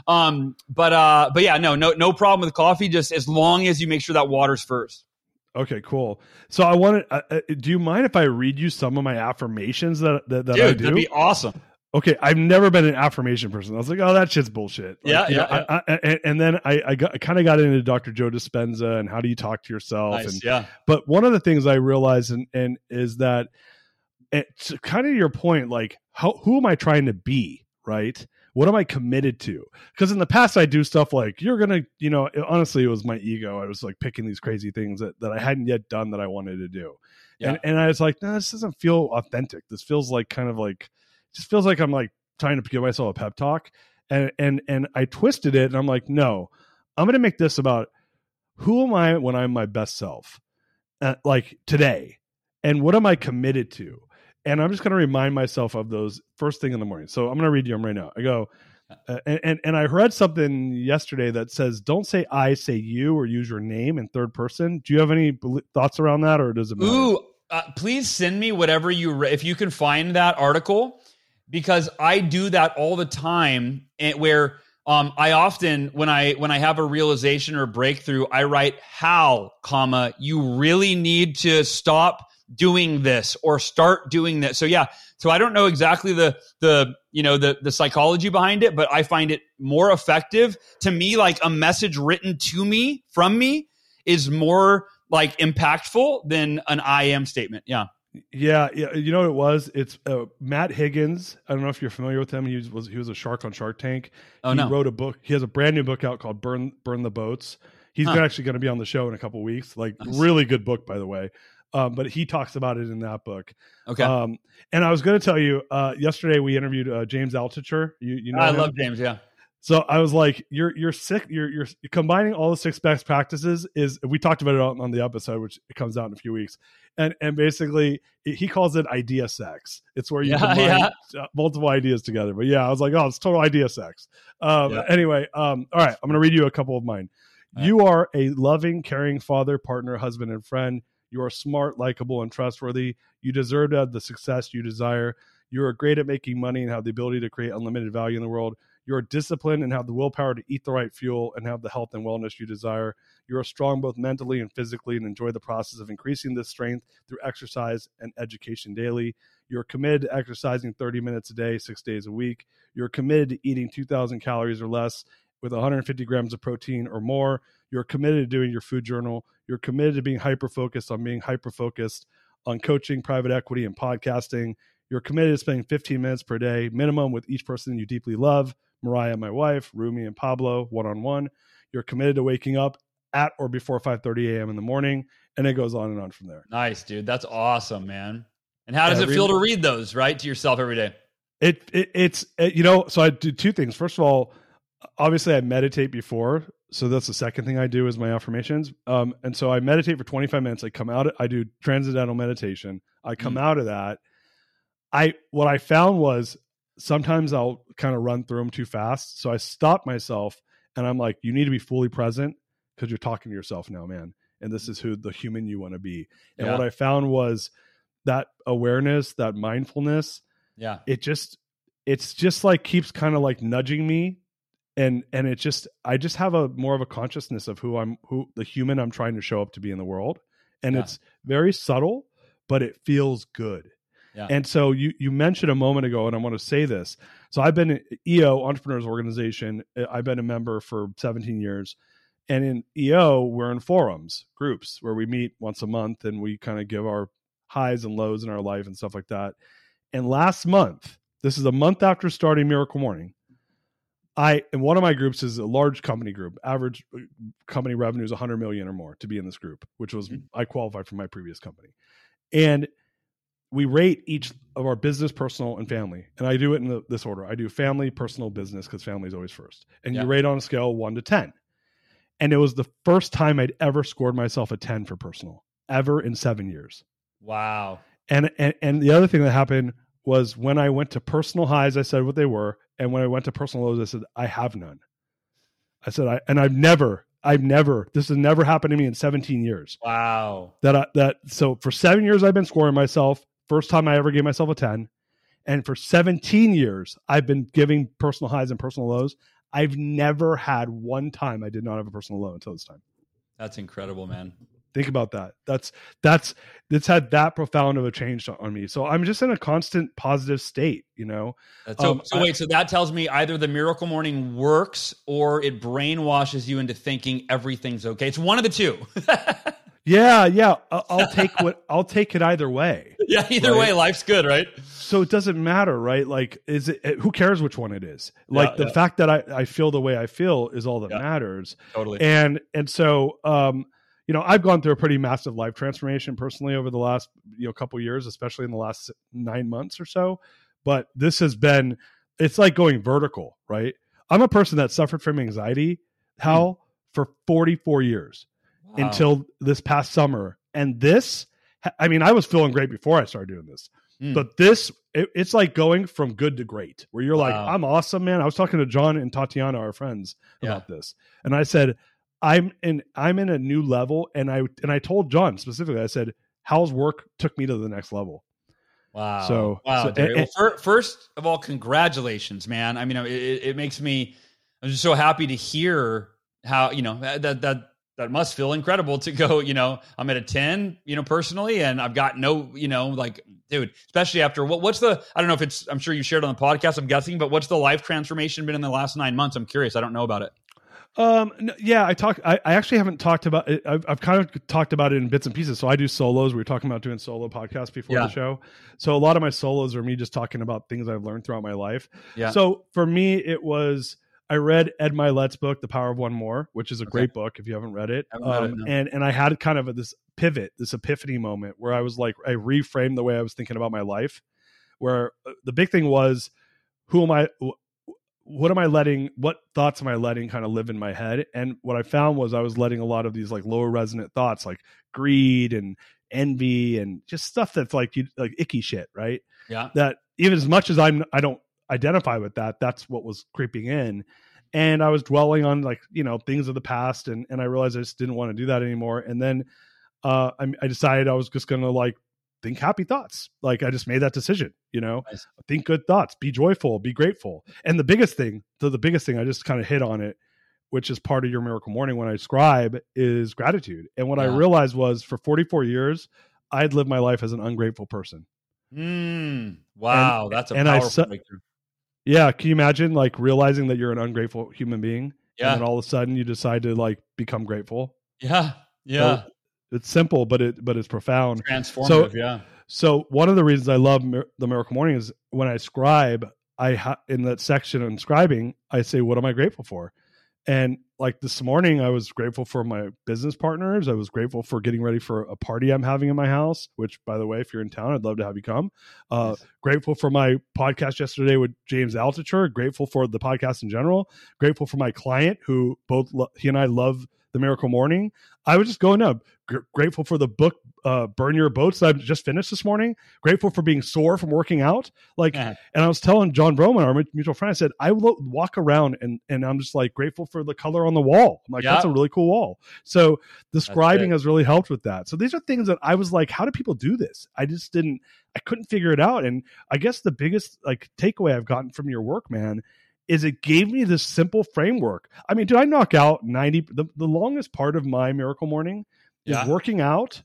Um, but uh, but yeah, no, no, no problem with coffee. Just as long as you make sure that water's first. Okay, cool. So I want to. uh do you mind if I read you some of my affirmations that that, that Dude, I do? That'd be awesome okay, I've never been an affirmation person. I was like, oh, that shit's bullshit. Like, yeah, yeah, know, yeah. I, I, and then I, I, I kind of got into Dr. Joe Dispenza and how do you talk to yourself? Nice, and, yeah. But one of the things I realized and, and is that it's kind of your point, like, how, who am I trying to be? Right. What am I committed to? Because in the past, I do stuff like you're gonna, you know, it, honestly, it was my ego. I was like picking these crazy things that, that I hadn't yet done that I wanted to do, yeah. and and I was like, no, this doesn't feel authentic. This feels like kind of like, just feels like I'm like trying to give myself a pep talk and and and I twisted it and I'm like, no, I'm going to make this about who am I when I'm my best self, uh, like today, and what am I committed to, and I'm just going to remind myself of those first thing in the morning. So I'm going to read you them right now. I go, uh, and, and and I read something yesterday that says don't say I, say you, or use your name in third person. Do you have any thoughts around that, or does it matter? Ooh, uh, please send me whatever you re- if you can find that article because I do that all the time. And eh, where um, I often when I when I have a realization or breakthrough, I write Hal, comma you really need to stop doing this or start doing this. So yeah, so I don't know exactly the the you know the the psychology behind it, but I find it more effective to me. Like a message written to me from me is more like impactful than an I am statement. Yeah. Yeah, yeah. You know what it was? It's uh, Matt Higgins. I don't know if you're familiar with him. He was he was a shark on Shark Tank. Oh he no. wrote a book. He has a brand new book out called Burn Burn the Boats. He's huh. actually going to be on the show in a couple weeks. Like nice. really good book, by the way. Um, but he talks about it in that book. Okay. Um, and I was going to tell you uh, yesterday we interviewed uh, James Altucher. You you know I him? love James. Yeah. So I was like, "You're you're sick. You're you're combining all the six best practices." Is we talked about it on, on the episode, which comes out in a few weeks, and and basically he calls it idea sex. It's where you yeah, combine yeah. multiple ideas together. But yeah, I was like, "Oh, it's total idea sex." Um, yeah. Anyway, um, all right, I'm going to read you a couple of mine. All you are a loving, caring father, partner, husband, and friend. You are smart, likable, and trustworthy. You deserve to have the success you desire. You are great at making money and have the ability to create unlimited value in the world. You're disciplined and have the willpower to eat the right fuel and have the health and wellness you desire. You are strong both mentally and physically and enjoy the process of increasing this strength through exercise and education daily. You're committed to exercising 30 minutes a day, six days a week. You're committed to eating 2,000 calories or less with 150 grams of protein or more. You're committed to doing your food journal. You're committed to being hyper focused on being hyper focused on coaching, private equity, and podcasting. You're committed to spending 15 minutes per day minimum with each person you deeply love. Mariah, my wife, Rumi, and Pablo, one on one. You're committed to waking up at or before 5:30 a.m. in the morning, and it goes on and on from there. Nice, dude. That's awesome, man. And how does every, it feel to read those right to yourself every day? It, it it's it, you know. So I do two things. First of all, obviously I meditate before, so that's the second thing I do is my affirmations. Um, and so I meditate for 25 minutes. I come out. I do transcendental meditation. I come mm. out of that. I what I found was sometimes I'll kind of run through them too fast. So I stop myself and I'm like, you need to be fully present because you're talking to yourself now, man. And this is who the human you want to be. And yeah. what I found was that awareness, that mindfulness. Yeah. It just, it's just like keeps kind of like nudging me. And, and it just, I just have a more of a consciousness of who I'm, who the human I'm trying to show up to be in the world. And yeah. it's very subtle, but it feels good yeah. And so you you mentioned a moment ago, and I want to say this. So I've been EO Entrepreneurs Organization. Uh, I've been a member for 17 years, and in EO we're in forums, groups where we meet once a month, and we kind of give our highs and lows in our life and stuff like that. And last month, this is a month after starting Miracle Morning. I and one of my groups is a large company group. Average uh, company revenue is 100 million or more to be in this group, which was mm-hmm. I qualified for my previous company. And we rate each of our business, personal, and family. And I do it in the, this order. I do family, personal, business because family is always first. And yeah. you rate on a scale one to ten. And it was the first time I'd ever scored myself a ten for personal ever in seven years. Wow. And and and the other thing that happened was when I went to personal highs, I said what they were, and when I went to personal lows, I said I have none. I said I and I've never I've never this has never happened to me in 17 years. Wow. That I, that so for 7 years I've been scoring myself First time I ever gave myself a 10. And for 17 years, I've been giving personal highs and personal lows. I've never had one time I did not have a personal low until this time. That's incredible, man. Think about that. That's that's it's had that profound of a change on me. So I'm just in a constant positive state, you know. So, um, so wait, I, so that tells me either the miracle morning works or it brainwashes you into thinking everything's okay. It's one of the two. Yeah, yeah. I'll take what I'll take it either way. Yeah, either right? way, life's good, right? So it doesn't matter, right? Like, is it? Who cares which one it is? Like yeah, the yeah. fact that I I feel the way I feel is all that yeah, matters. Totally. And and so um, you know, I've gone through a pretty massive life transformation personally over the last you know couple years, especially in the last nine months or so. But this has been it's like going vertical, right? I'm a person that suffered from anxiety, Hal mm. for 44 years wow. until this past summer. And this, I mean, I was feeling great before I started doing this. Mm. But this, it, it's like going from good to great, where you're wow. like, I'm awesome, man. I was talking to John and Tatiana, our friends, yeah. about this, and I said, I'm in, I'm in a new level, and I and I told John specifically, I said, Hal's work took me to the next level. Wow. So wow. So, and, and, well, first of all, congratulations, man. I mean, it, it makes me. I'm just so happy to hear how you know that that that must feel incredible to go, you know, I'm at a 10, you know, personally, and I've got no, you know, like, dude, especially after what, what's the, I don't know if it's, I'm sure you shared on the podcast, I'm guessing, but what's the life transformation been in the last nine months? I'm curious. I don't know about it. Um, yeah, I talk, I, I actually haven't talked about it. I've, I've kind of talked about it in bits and pieces. So I do solos. We were talking about doing solo podcasts before yeah. the show. So a lot of my solos are me just talking about things I've learned throughout my life. Yeah. So for me, it was, I read Ed Mylett's book, The Power of One More, which is a okay. great book if you haven't read it. Um, it. And and I had kind of a, this pivot, this epiphany moment where I was like, I reframed the way I was thinking about my life. Where uh, the big thing was, who am I? What am I letting? What thoughts am I letting kind of live in my head? And what I found was I was letting a lot of these like lower resonant thoughts, like greed and envy and just stuff that's like you like icky shit, right? Yeah. That even as much as I'm, I don't identify with that that's what was creeping in and i was dwelling on like you know things of the past and and i realized i just didn't want to do that anymore and then uh I, I decided i was just gonna like think happy thoughts like i just made that decision you know nice. think good thoughts be joyful be grateful and the biggest thing the, the biggest thing i just kind of hit on it which is part of your miracle morning when i scribe is gratitude and what yeah. i realized was for 44 years i'd lived my life as an ungrateful person mm, wow and, that's a and powerful I, yeah, can you imagine like realizing that you're an ungrateful human being? Yeah. And then all of a sudden you decide to like become grateful. Yeah. Yeah. So it's simple, but it but it's profound. Transformative, so, yeah. So one of the reasons I love Mir- the Miracle Morning is when I scribe, I ha- in that section on scribing, I say, "What am I grateful for?" And like this morning, I was grateful for my business partners. I was grateful for getting ready for a party I'm having in my house, which, by the way, if you're in town, I'd love to have you come. Uh, yes. Grateful for my podcast yesterday with James Altucher. Grateful for the podcast in general. Grateful for my client who both lo- he and I love the Miracle Morning. I was just going up. G- grateful for the book uh, "Burn Your Boats" that I just finished this morning. Grateful for being sore from working out. Like, yeah. and I was telling John Vroman, our mutual friend, I said I will walk around and and I'm just like grateful for the color on the wall. I'm like, that's a really cool wall. So describing has really helped with that. So these are things that I was like, how do people do this? I just didn't. I couldn't figure it out. And I guess the biggest like takeaway I've gotten from your work, man, is it gave me this simple framework. I mean, did I knock out 90 the, the longest part of my miracle morning yeah. is working out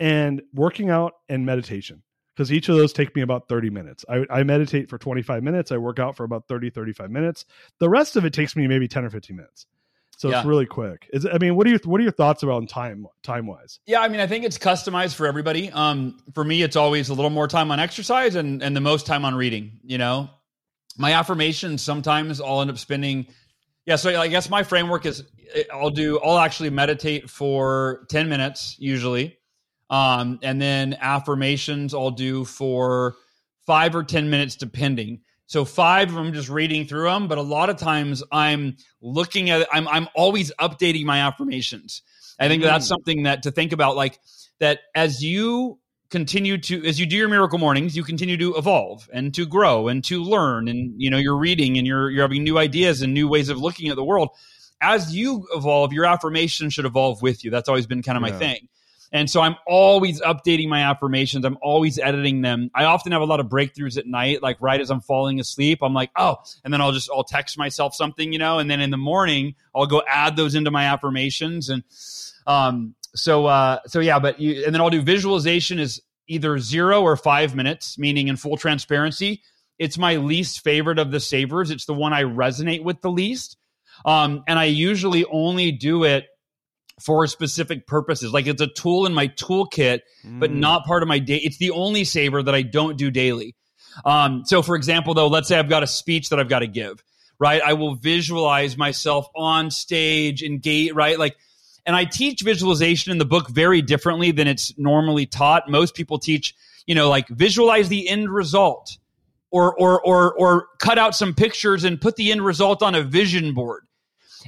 and working out and meditation because each of those take me about 30 minutes. I, I, meditate for 25 minutes. I work out for about 30, 35 minutes. The rest of it takes me maybe 10 or 15 minutes. So yeah. it's really quick. Is I mean, what are your what are your thoughts about time time wise? Yeah, I mean, I think it's customized for everybody. Um, for me, it's always a little more time on exercise and and the most time on reading. You know, my affirmations sometimes I'll end up spending. Yeah, so I guess my framework is I'll do I'll actually meditate for ten minutes usually, um, and then affirmations I'll do for five or ten minutes depending. So five of them just reading through them, but a lot of times I'm looking at I'm I'm always updating my affirmations. I think mm. that's something that to think about like that as you continue to as you do your miracle mornings you continue to evolve and to grow and to learn and you know you're reading and you're you're having new ideas and new ways of looking at the world. As you evolve your affirmation should evolve with you. That's always been kind of my thing. And so i'm always updating my affirmations. I'm always editing them. I often have a lot of breakthroughs at night like right as i'm falling asleep i'm like oh and then i'll just i'll text myself something you know and then in the morning i'll go add those into my affirmations and um so uh so yeah but you and then i'll do visualization is either zero or five minutes meaning in full transparency it's my least favorite of the savers. It's the one i resonate with the least. Um, and i usually only do it for specific purposes. Like it's a tool in my toolkit mm. but not part of my day it's the only saver that i don't do daily. Um, so for example though let's say i've got a speech that i've got to give right? I will visualize myself on stage and engage right? Like and I teach visualization in the book very differently than it's normally taught. Most people teach, you know, like visualize the end result or or or or cut out some pictures and put the end result on a vision board.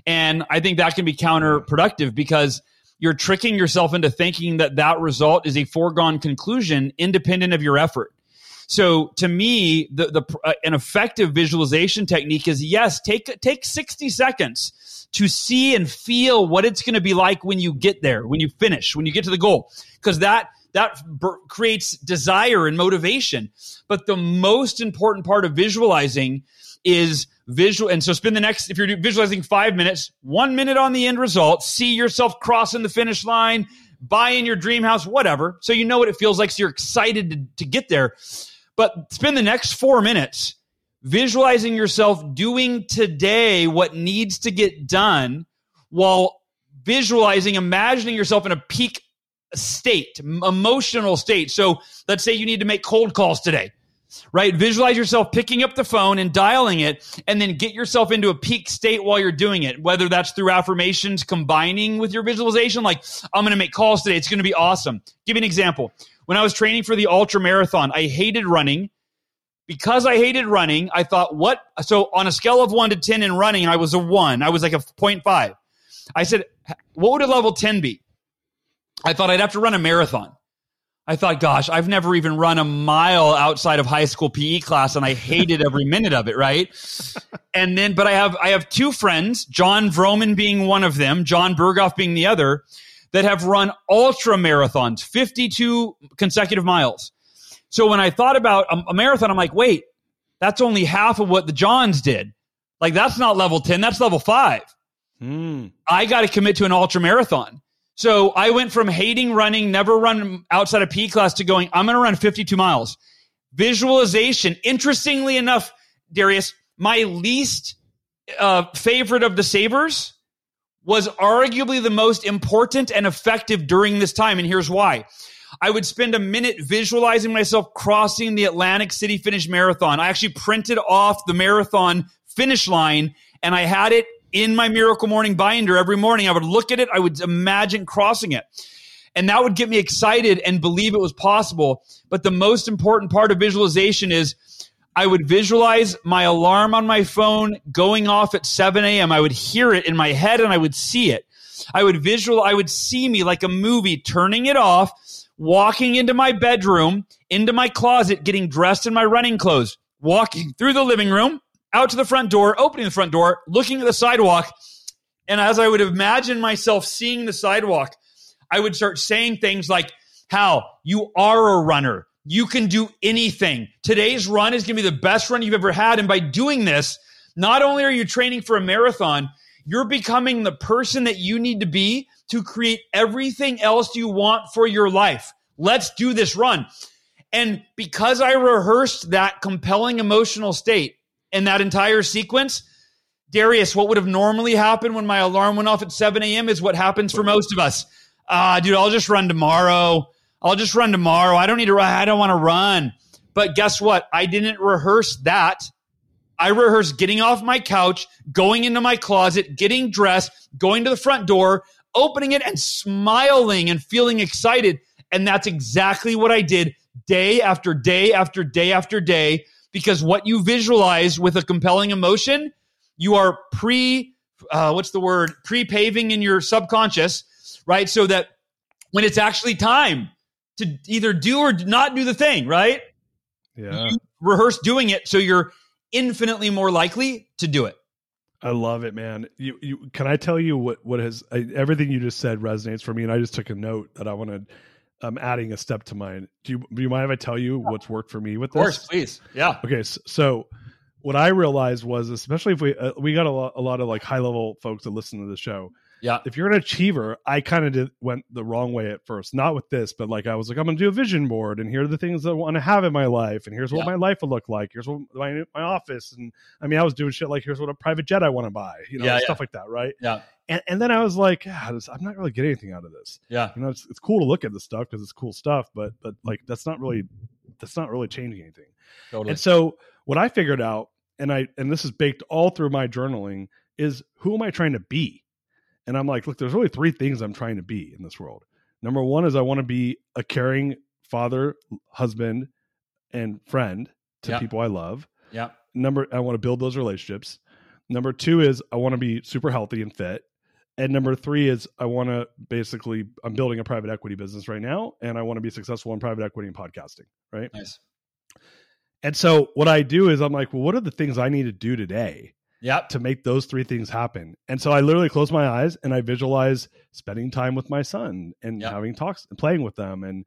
And I think that can be counterproductive because you're tricking yourself into thinking that that result is a foregone conclusion independent of your effort. So to me, the the uh, an effective visualization technique is yes, take take 60 seconds to see and feel what it's going to be like when you get there, when you finish, when you get to the goal, because that that creates desire and motivation. But the most important part of visualizing is visual. And so spend the next, if you're visualizing five minutes, one minute on the end result, see yourself crossing the finish line, buy in your dream house, whatever. So you know what it feels like. So you're excited to, to get there. But spend the next four minutes visualizing yourself doing today what needs to get done while visualizing, imagining yourself in a peak state, emotional state. So let's say you need to make cold calls today right? Visualize yourself picking up the phone and dialing it, and then get yourself into a peak state while you're doing it, whether that's through affirmations combining with your visualization, like, I'm going to make calls today. It's going to be awesome. Give you an example. When I was training for the ultra marathon, I hated running. Because I hated running, I thought, what? So on a scale of one to 10 in running, I was a one. I was like a 0.5. I said, what would a level 10 be? I thought I'd have to run a marathon. I thought, gosh, I've never even run a mile outside of high school PE class, and I hated every minute of it. Right, and then, but I have I have two friends, John Vroman being one of them, Jon Berghoff being the other, that have run ultra marathons, fifty two consecutive miles. So when I thought about a, marathon, I'm like, wait, that's only half of what the Johns did. Like that's not level ten, that's level five. Mm. I got to commit to an ultra marathon. So I went from hating running, never run outside of P class to going, I'm going to run 52 miles. Visualization. Interestingly enough, Darius, my least uh, favorite of the Savers was arguably the most important and effective during this time. And here's why. I would spend a minute visualizing myself crossing the Atlantic City Finish Marathon. I actually printed off the marathon finish line and I had it in my Miracle Morning binder every morning. I would look at it, I would imagine crossing it. And that would get me excited and believe it was possible. But the most important part of visualization is I would visualize my alarm on my phone going off at 7 a.m. I would hear it in my head and I would see it. I would visual, I would see me like a movie turning it off, walking into my bedroom, into my closet, getting dressed in my running clothes, walking through the living room, out to the front door, opening the front door, looking at the sidewalk. And as I would imagine myself seeing the sidewalk, I would start saying things like, Hal, you are a runner. You can do anything. Today's run is going to be the best run you've ever had. And by doing this, not only are you training for a marathon, you're becoming the person that you need to be to create everything else you want for your life. Let's do this run. And because I rehearsed that compelling emotional state, in that entire sequence, Darius, what would have normally happened when my alarm went off at 7 a.m. is what happens for most of us. Ah, uh, dude, I'll just run tomorrow. I'll just run tomorrow. I don't need to run. I don't want to run. But guess what? I didn't rehearse that. I rehearsed getting off my couch, going into my closet, getting dressed, going to the front door, opening it and smiling and feeling excited. And that's exactly what I did day after day after day after day because what you visualize with a compelling emotion, you are pre, uh, what's the word? Pre paving in your subconscious, right? So that when it's actually time to either do or not do the thing, right? Yeah. You rehearse doing it so you're infinitely more likely to do it. I love it, man. You, you can I tell you what what has I, everything you just said resonates for me, and I just took a note that I want to I'm adding a step to mine. Do you do you mind if I tell you what's worked for me with this? Of course, please. Yeah. Okay, so, so what I realized was, especially if we uh, we got a lot, a lot of like high level folks that listen to the show. Yeah. If you're an achiever, I kind of went the wrong way at first. Not with this, but like I was like, I'm going to do a vision board, and here are the things I want to have in my life, and here's what yeah. my life will look like. Here's what my my office, and I mean, I was doing shit like here's what a private jet I want to buy, you know, yeah, stuff yeah. like that, right? Yeah. And, and then I was like, ah, this, I'm not really getting anything out of this. Yeah. You know, it's, it's cool to look at this stuff because it's cool stuff, but but like that's not really that's not really changing anything. Totally. And so what I figured out, and I and this is baked all through my journaling, is who am I trying to be? And I'm like, look, there's really three things I'm trying to be in this world. Number one is I want to be a caring father, husband, and friend to yep. people I love. Yeah. Number I want to build those relationships. Number two is I want to be super healthy and fit. And number three is I want to basically I'm building a private equity business right now, and I want to be successful in private equity and podcasting. Right. Nice. And so what I do is I'm like, well, what are the things I need to do today Yep. to make those three things happen? And so I literally close my eyes and I visualize spending time with my son and Yep. having talks and playing with them and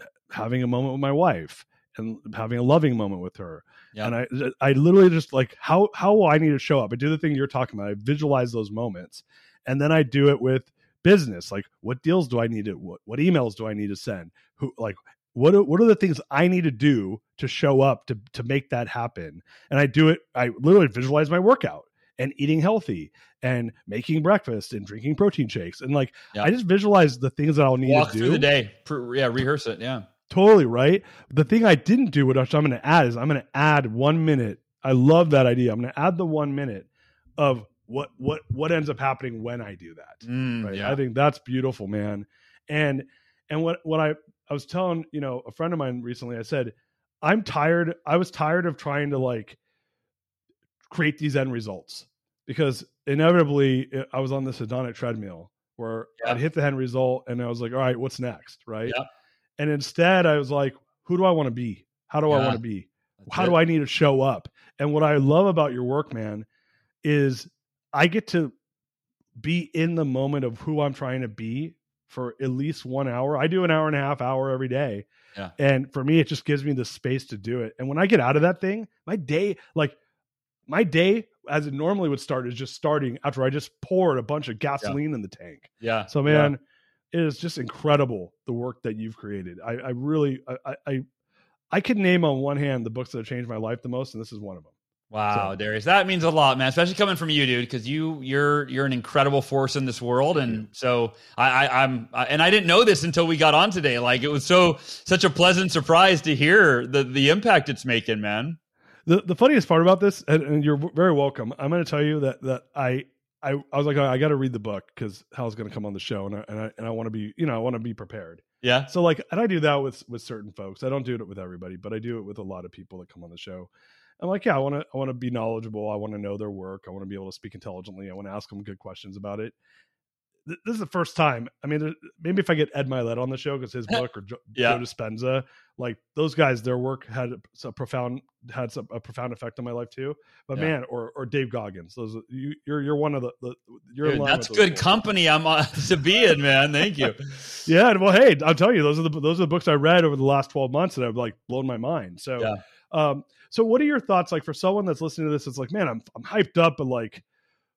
uh, having a moment with my wife and having a loving moment with her. Yep. And I I literally just like how how will I need to show up? I do the thing you're talking about. I visualize those moments. And then I do it with business. Like what deals do I need to what, what emails do I need to send? Who like what are, what are the things I need to do to show up to to make that happen? And I do it. I literally visualize my workout and eating healthy and making breakfast and drinking protein shakes and like Yeah. I just visualize the things that I'll need Walk to do. through the day. Yeah, rehearse it. Yeah. Totally right. The thing I didn't do, which I'm going to add, is I'm going to add one minute. I love that idea. I'm going to add the one minute of what what what ends up happening when I do that. Mm, Right. yeah. I think that's beautiful, man. And and what what I I was telling you know a friend of mine recently. I said I'm tired. I was tired of trying to like create these end results because inevitably eh, I was on this hedonic treadmill where Yeah. I'd hit the end result and I was like, all right, what's next, right? Yeah. And instead, I was like, who do I want to be? How do I want to be? That's How it. do I need to show up? And what I love about your work, man, is I get to be in the moment of who I'm trying to be for at least one hour. I do an hour and a half hour every day. Yeah. And for me, it just gives me the space to do it. And when I get out of that thing, my day, like my day as it normally would start is just starting after I just poured a bunch of gasoline in the tank. Yeah. So man, it is just incredible the work that you've created. I, I really I, I- I I could name on one hand the books that have changed my life the most, and this is one of them. Wow, So- Darius, that means a lot, man. Especially coming from you, dude, because you you're you're an incredible force in this world, and so I, I I'm I, and I didn't know this until we got on today. Like it was so such a pleasant surprise to hear the the impact it's making, man. The the funniest part about this, and, and you're very welcome. I'm going to tell you that that I I, I was like I got to read the book because Hal's going to come on the show, and I and I, and I want to be you know I want to be prepared. Yeah, So like, and I do that with with certain folks. I don't do it with everybody, but I do it with a lot of people that come on the show. I'm like, yeah, I want to I want to be knowledgeable. I want to know their work. I want to be able to speak intelligently. I want to ask them good questions about it. Th- This is the first time. I mean, there- maybe if I get Ed Mylett on the show because his book or Joe, Yeah. Joe Dispenza, like those guys, their work had a profound had some, a profound effect on my life too. But Yeah. man, or or Dave Goggins, those you, you're you're one of the, the you're Dude, that's good company. I'm uh, to be in, man. Thank you. Yeah, well, hey, I'll tell you, those are the those are the books I read over the last twelve months that have like blown my mind. So, Yeah. um, so what are your thoughts like for someone that's listening to this? It's like, man, I'm I'm hyped up, but like,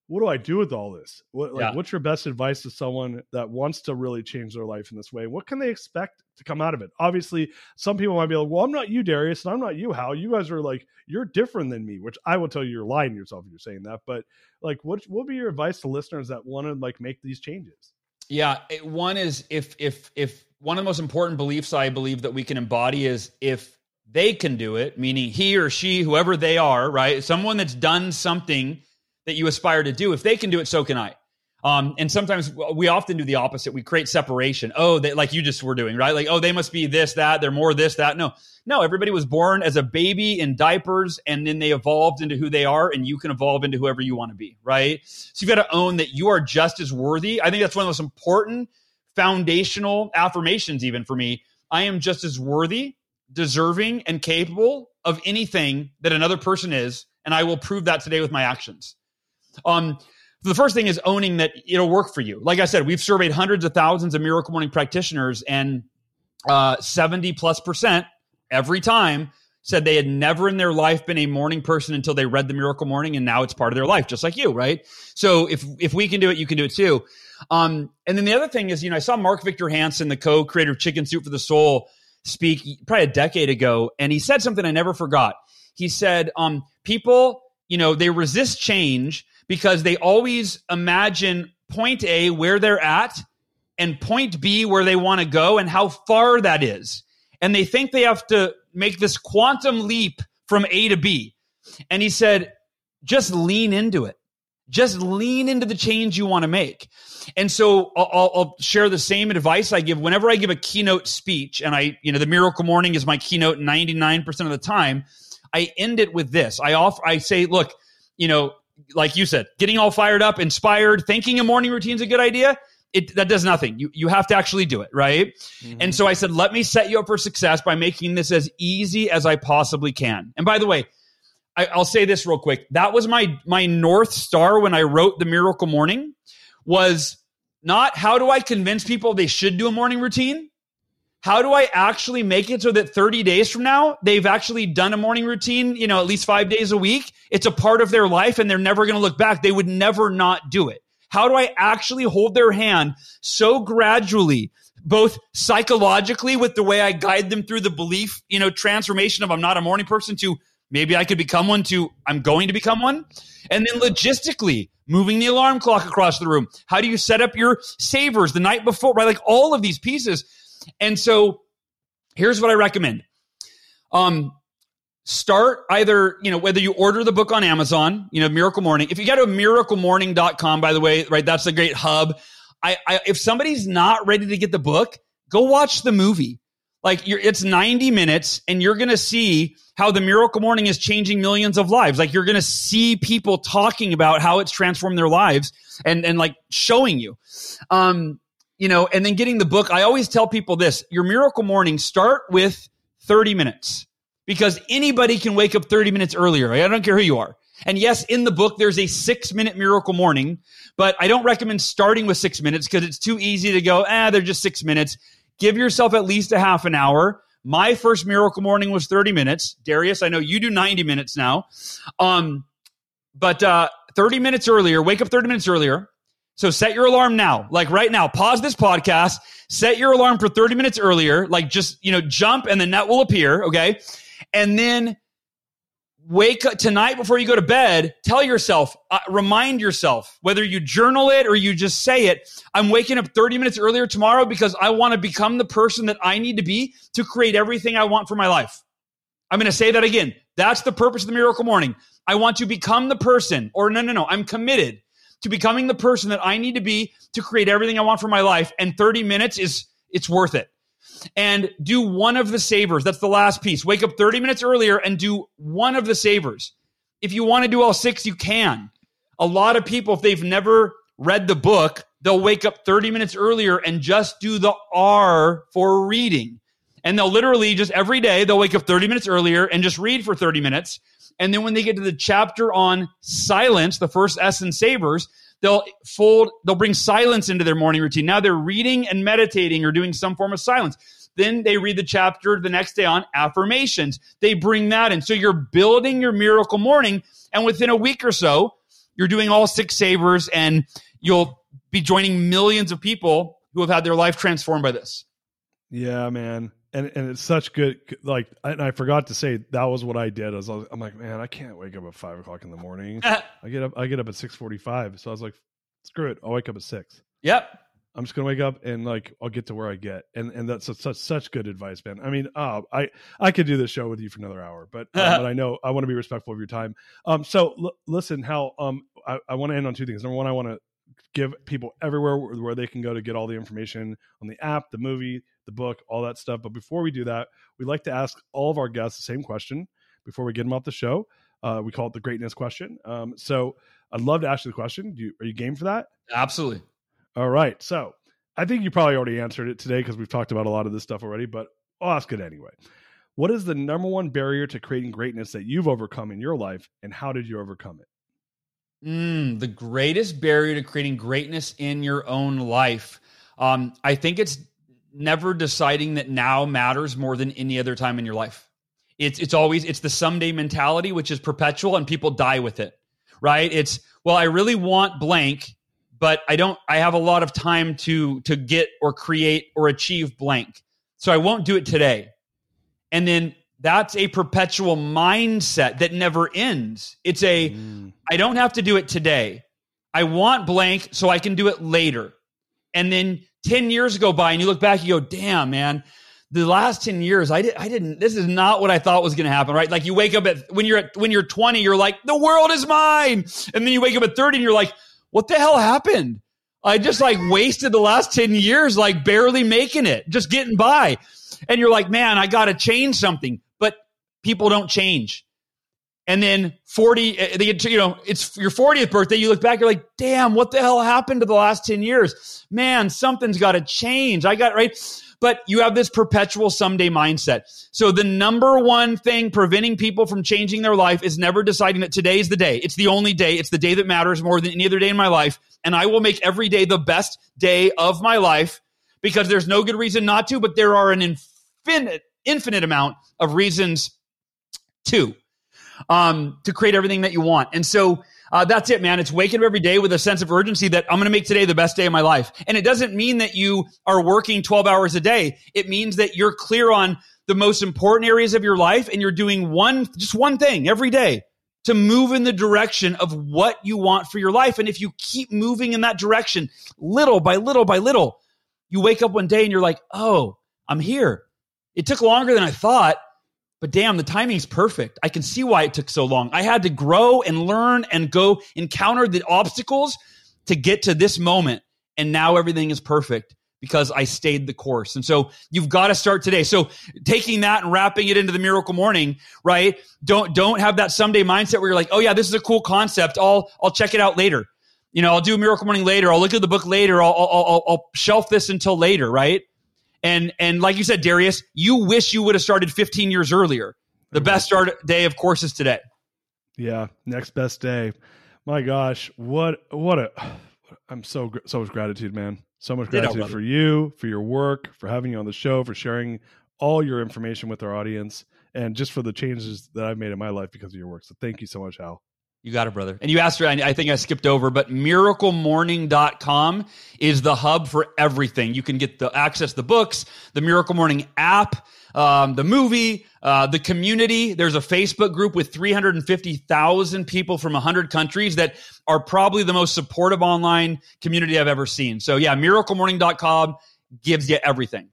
what do I do with all this? What like, Yeah. what's your best advice to someone that wants to really change their life in this way? What can they expect to come out of it? Obviously, some people might be like, well, I'm not you, Darius, and I'm not you, Hal. You guys are like, you're different than me, which I will tell you, you're lying to yourself if you're saying that. But like, what what would be your advice to listeners that want to like make these changes? Yeah, it- one is if if if one of the most important beliefs I believe that we can embody is if they can do it, meaning he or she, whoever they are, right? Someone that's done something that you aspire to do, if they can do it, so can I. Um, and sometimes we often do the opposite. We create separation. Oh, they, like you just were doing, right? Like, oh, they must be this, that. They're more this, that. No, no. Everybody was born as a baby in diapers, and then they evolved into who they are, and you can evolve into whoever you want to be, right? So you've got to own that you are just as worthy. I think that's one of the most important foundational affirmations, even for me. I am just as worthy, deserving, and capable of anything that another person is, and I will prove that today with my actions. Um, the first thing is owning that it'll work for you. Like I said, we've surveyed hundreds of thousands of miracle morning practitioners, and uh, 70 plus percent every time said they had never in their life been a morning person until they read the miracle morning and now it's part of their life just like you right so if if we can do it you can do it too um, and then the other thing is you know i saw mark victor hansen the co-creator of chicken soup for the soul speak probably a decade ago and he said something i never forgot he said um, people you know they resist change because they always imagine point a where they're at and point b where they want to go and how far that is and they think they have to make this quantum leap from A to B. And he said, just lean into it. Just lean into the change you want to make. And so I'll, I'll, share the same advice I give whenever I give a keynote speech. And I, you know, the miracle morning is my keynote 99% of the time. I end it with this. I offer, I say, look, you know, like you said, getting all fired up, inspired, thinking a morning routine is a good idea. it that does nothing. You you have to actually do it, right? Mm-hmm. And so I said, let me set you up for success by making this as easy as I possibly can. And by the way, I, I'll say this real quick. That was my my north star when I wrote the Miracle Morning was not how do I convince people they should do a morning routine? How do I actually make it so that 30 days from now, they've actually done a morning routine, you know, at least five days a week? It's a part of their life and they're never going to look back. They would never not do it. How do I actually hold their hand so gradually, both psychologically with the way I guide them through the belief, you know, transformation of I'm not a morning person to maybe I could become one to I'm going to become one. And then logistically, moving the alarm clock across the room. How do you set up your savers the night before, right? Like all of these pieces. And so here's what I recommend. Um, start either, you know, whether you order the book on Amazon, you know, Miracle Morning. If you go to miraclemorning.com, by the way, right, that's a great hub. I, I if somebody's not ready to get the book, go watch the movie. Like it's 90 minutes and you're going to see how the miracle morning is changing millions of lives. Like you're going to see people talking about how it's transformed their lives and, and like showing you. Um, you know, and then getting the book. I always tell people this, your miracle morning start with 30 minutes because anybody can wake up 30 minutes earlier. I don't care who you are. And yes, in the book, there's a six minute miracle morning, but I don't recommend starting with six minutes because it's too easy to go, ah, they're just six minutes. Give yourself at least a half an hour. My first miracle morning was 30 minutes. Darius, I know you do 90 minutes now. Um, but uh, 30 minutes earlier, wake up 30 minutes earlier. So set your alarm now, like right now. Pause this podcast, set your alarm for 30 minutes earlier, like just, you know, jump and the net will appear. Okay. And then wake up tonight before you go to bed, tell yourself, uh, remind yourself, whether you journal it or you just say it, I'm waking up 30 minutes earlier tomorrow because I want to become the person that I need to be to create everything I want for my life. I'm going to say that again. That's the purpose of the miracle morning. I want to become the person, or no, no, no, I'm committed to becoming the person that I need to be to create everything I want for my life. And 30 minutes is, it's worth it and do one of the savers. That's the last piece. Wake up 30 minutes earlier and do one of the savers. If you want to do all six, you can. A lot of people, if they've never read the book, they'll wake up 30 minutes earlier and just do the R for reading. And they'll literally just every day, they'll wake up 30 minutes earlier and just read for 30 minutes. And then when they get to the chapter on silence, the first S in savers, they'll fold, they'll bring silence into their morning routine. Now they're reading and meditating or doing some form of silence. Then they read the chapter the next day on affirmations. They bring that in. So you're building your miracle morning. And within a week or so, you're doing all six savers and you'll be joining millions of people who have had their life transformed by this. Yeah, man and and it's such good like and i forgot to say that was what i did. I was, i'm like man i can't wake up at five o'clock in the morning. I get up i get up at 6.45 so i was like screw it i'll wake up at six. Yep. I'm just gonna wake up and like i'll get to where i get and and that's such such good advice man. I mean uh, i i could do this show with you for another hour but um, but i know i want to be respectful of your time. Um so l- listen how um i, I want to end on two things. Number one i want to give people everywhere where they can go to get all the information on the app the movie the book, all that stuff. But before we do that, we like to ask all of our guests the same question before we get them off the show. Uh, we call it the greatness question. Um, so I'd love to ask you the question. You, are you game for that? Absolutely. All right. So I think you probably already answered it today because we've talked about a lot of this stuff already, but I'll ask it anyway. What is the number one barrier to creating greatness that you've overcome in your life, and how did you overcome it? Mm, the greatest barrier to creating greatness in your own life. Um, I think it's never deciding that now matters more than any other time in your life. It's it's always it's the someday mentality which is perpetual and people die with it. Right? It's well I really want blank but I don't I have a lot of time to to get or create or achieve blank. So I won't do it today. And then that's a perpetual mindset that never ends. It's a mm. I don't have to do it today. I want blank so I can do it later. And then 10 years go by and you look back, you go, damn, man, the last 10 years, I, did, I didn't, this is not what I thought was going to happen, right? Like you wake up at, when you're at, when you're 20, you're like, the world is mine. And then you wake up at 30 and you're like, what the hell happened? I just like wasted the last 10 years, like barely making it, just getting by. And you're like, man, I got to change something. But people don't change. And then 40, uh, they get to, you know, it's your 40th birthday. You look back, you're like, damn, what the hell happened to the last 10 years? Man, something's got to change. I got right. But you have this perpetual someday mindset. So the number one thing preventing people from changing their life is never deciding that today is the day. It's the only day. It's the day that matters more than any other day in my life. And I will make every day the best day of my life because there's no good reason not to, but there are an infinite, infinite amount of reasons to, um, to create everything that you want. And so, uh, that's it, man. It's waking up every day with a sense of urgency that I'm going to make today the best day of my life. And it doesn't mean that you are working 12 hours a day. It means that you're clear on the most important areas of your life and you're doing one, just one thing every day to move in the direction of what you want for your life. And if you keep moving in that direction little by little by little, you wake up one day and you're like, oh, I'm here. It took longer than I thought, but damn, the timing's perfect. I can see why it took so long. I had to grow and learn and go encounter the obstacles to get to this moment. And now everything is perfect because I stayed the course. And so you've got to start today. So taking that and wrapping it into the miracle morning, right? Don't, don't have that someday mindset where you're like, oh yeah, this is a cool concept. I'll, I'll check it out later. You know, I'll do a miracle morning later. I'll look at the book later. I'll, I'll, I'll shelf this until later, right? And and like you said, Darius, you wish you would have started 15 years earlier. The mm-hmm. best start day, of course, is today. Yeah, next best day. My gosh, what what a I'm so so much gratitude, man. So much gratitude for you, for your work, for having you on the show, for sharing all your information with our audience, and just for the changes that I've made in my life because of your work. So thank you so much, Hal. You got it, brother. And you asked her, I think I skipped over, but miraclemorning.com is the hub for everything. You can get the access the books, the Miracle Morning app, um, the movie, uh, the community. There's a Facebook group with 350,000 people from 100 countries that are probably the most supportive online community I've ever seen. So, yeah, miraclemorning.com gives you everything.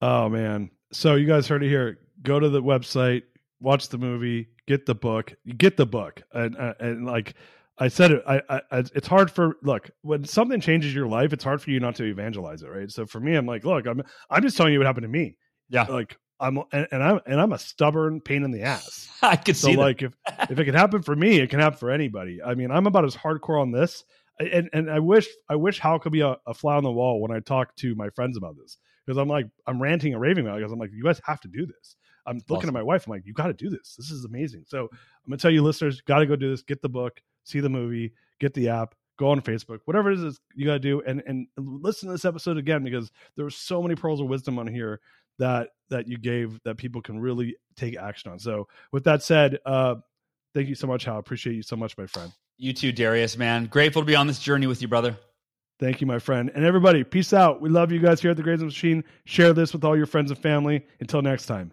Oh, man. So, you guys heard it here. Go to the website, watch the movie, get the book, get the book, and uh, and like I said, it. I, I it's hard for look when something changes your life, it's hard for you not to evangelize it, right? So for me, I'm like, look, I'm I'm just telling you what happened to me. Yeah, like I'm and, and I'm and I'm a stubborn pain in the ass. I could so see. like if if it can happen for me, it can happen for anybody. I mean, I'm about as hardcore on this, and and I wish I wish Hal could be a, a fly on the wall when I talk to my friends about this because I'm like I'm ranting and raving about it because I'm like you guys have to do this. I'm looking at my wife. I'm like, you got to do this. This is amazing. So I'm gonna tell you, listeners, got to go do this. Get the book, see the movie, get the app, go on Facebook, whatever it is you got to do, and and listen to this episode again because there were so many pearls of wisdom on here that that you gave that people can really take action on. So with that said, uh, thank you so much, Hal. Appreciate you so much, my friend. You too, Darius. Man, grateful to be on this journey with you, brother. Thank you, my friend. And everybody, peace out. We love you guys here at the Greatness Machine. Share this with all your friends and family. Until next time.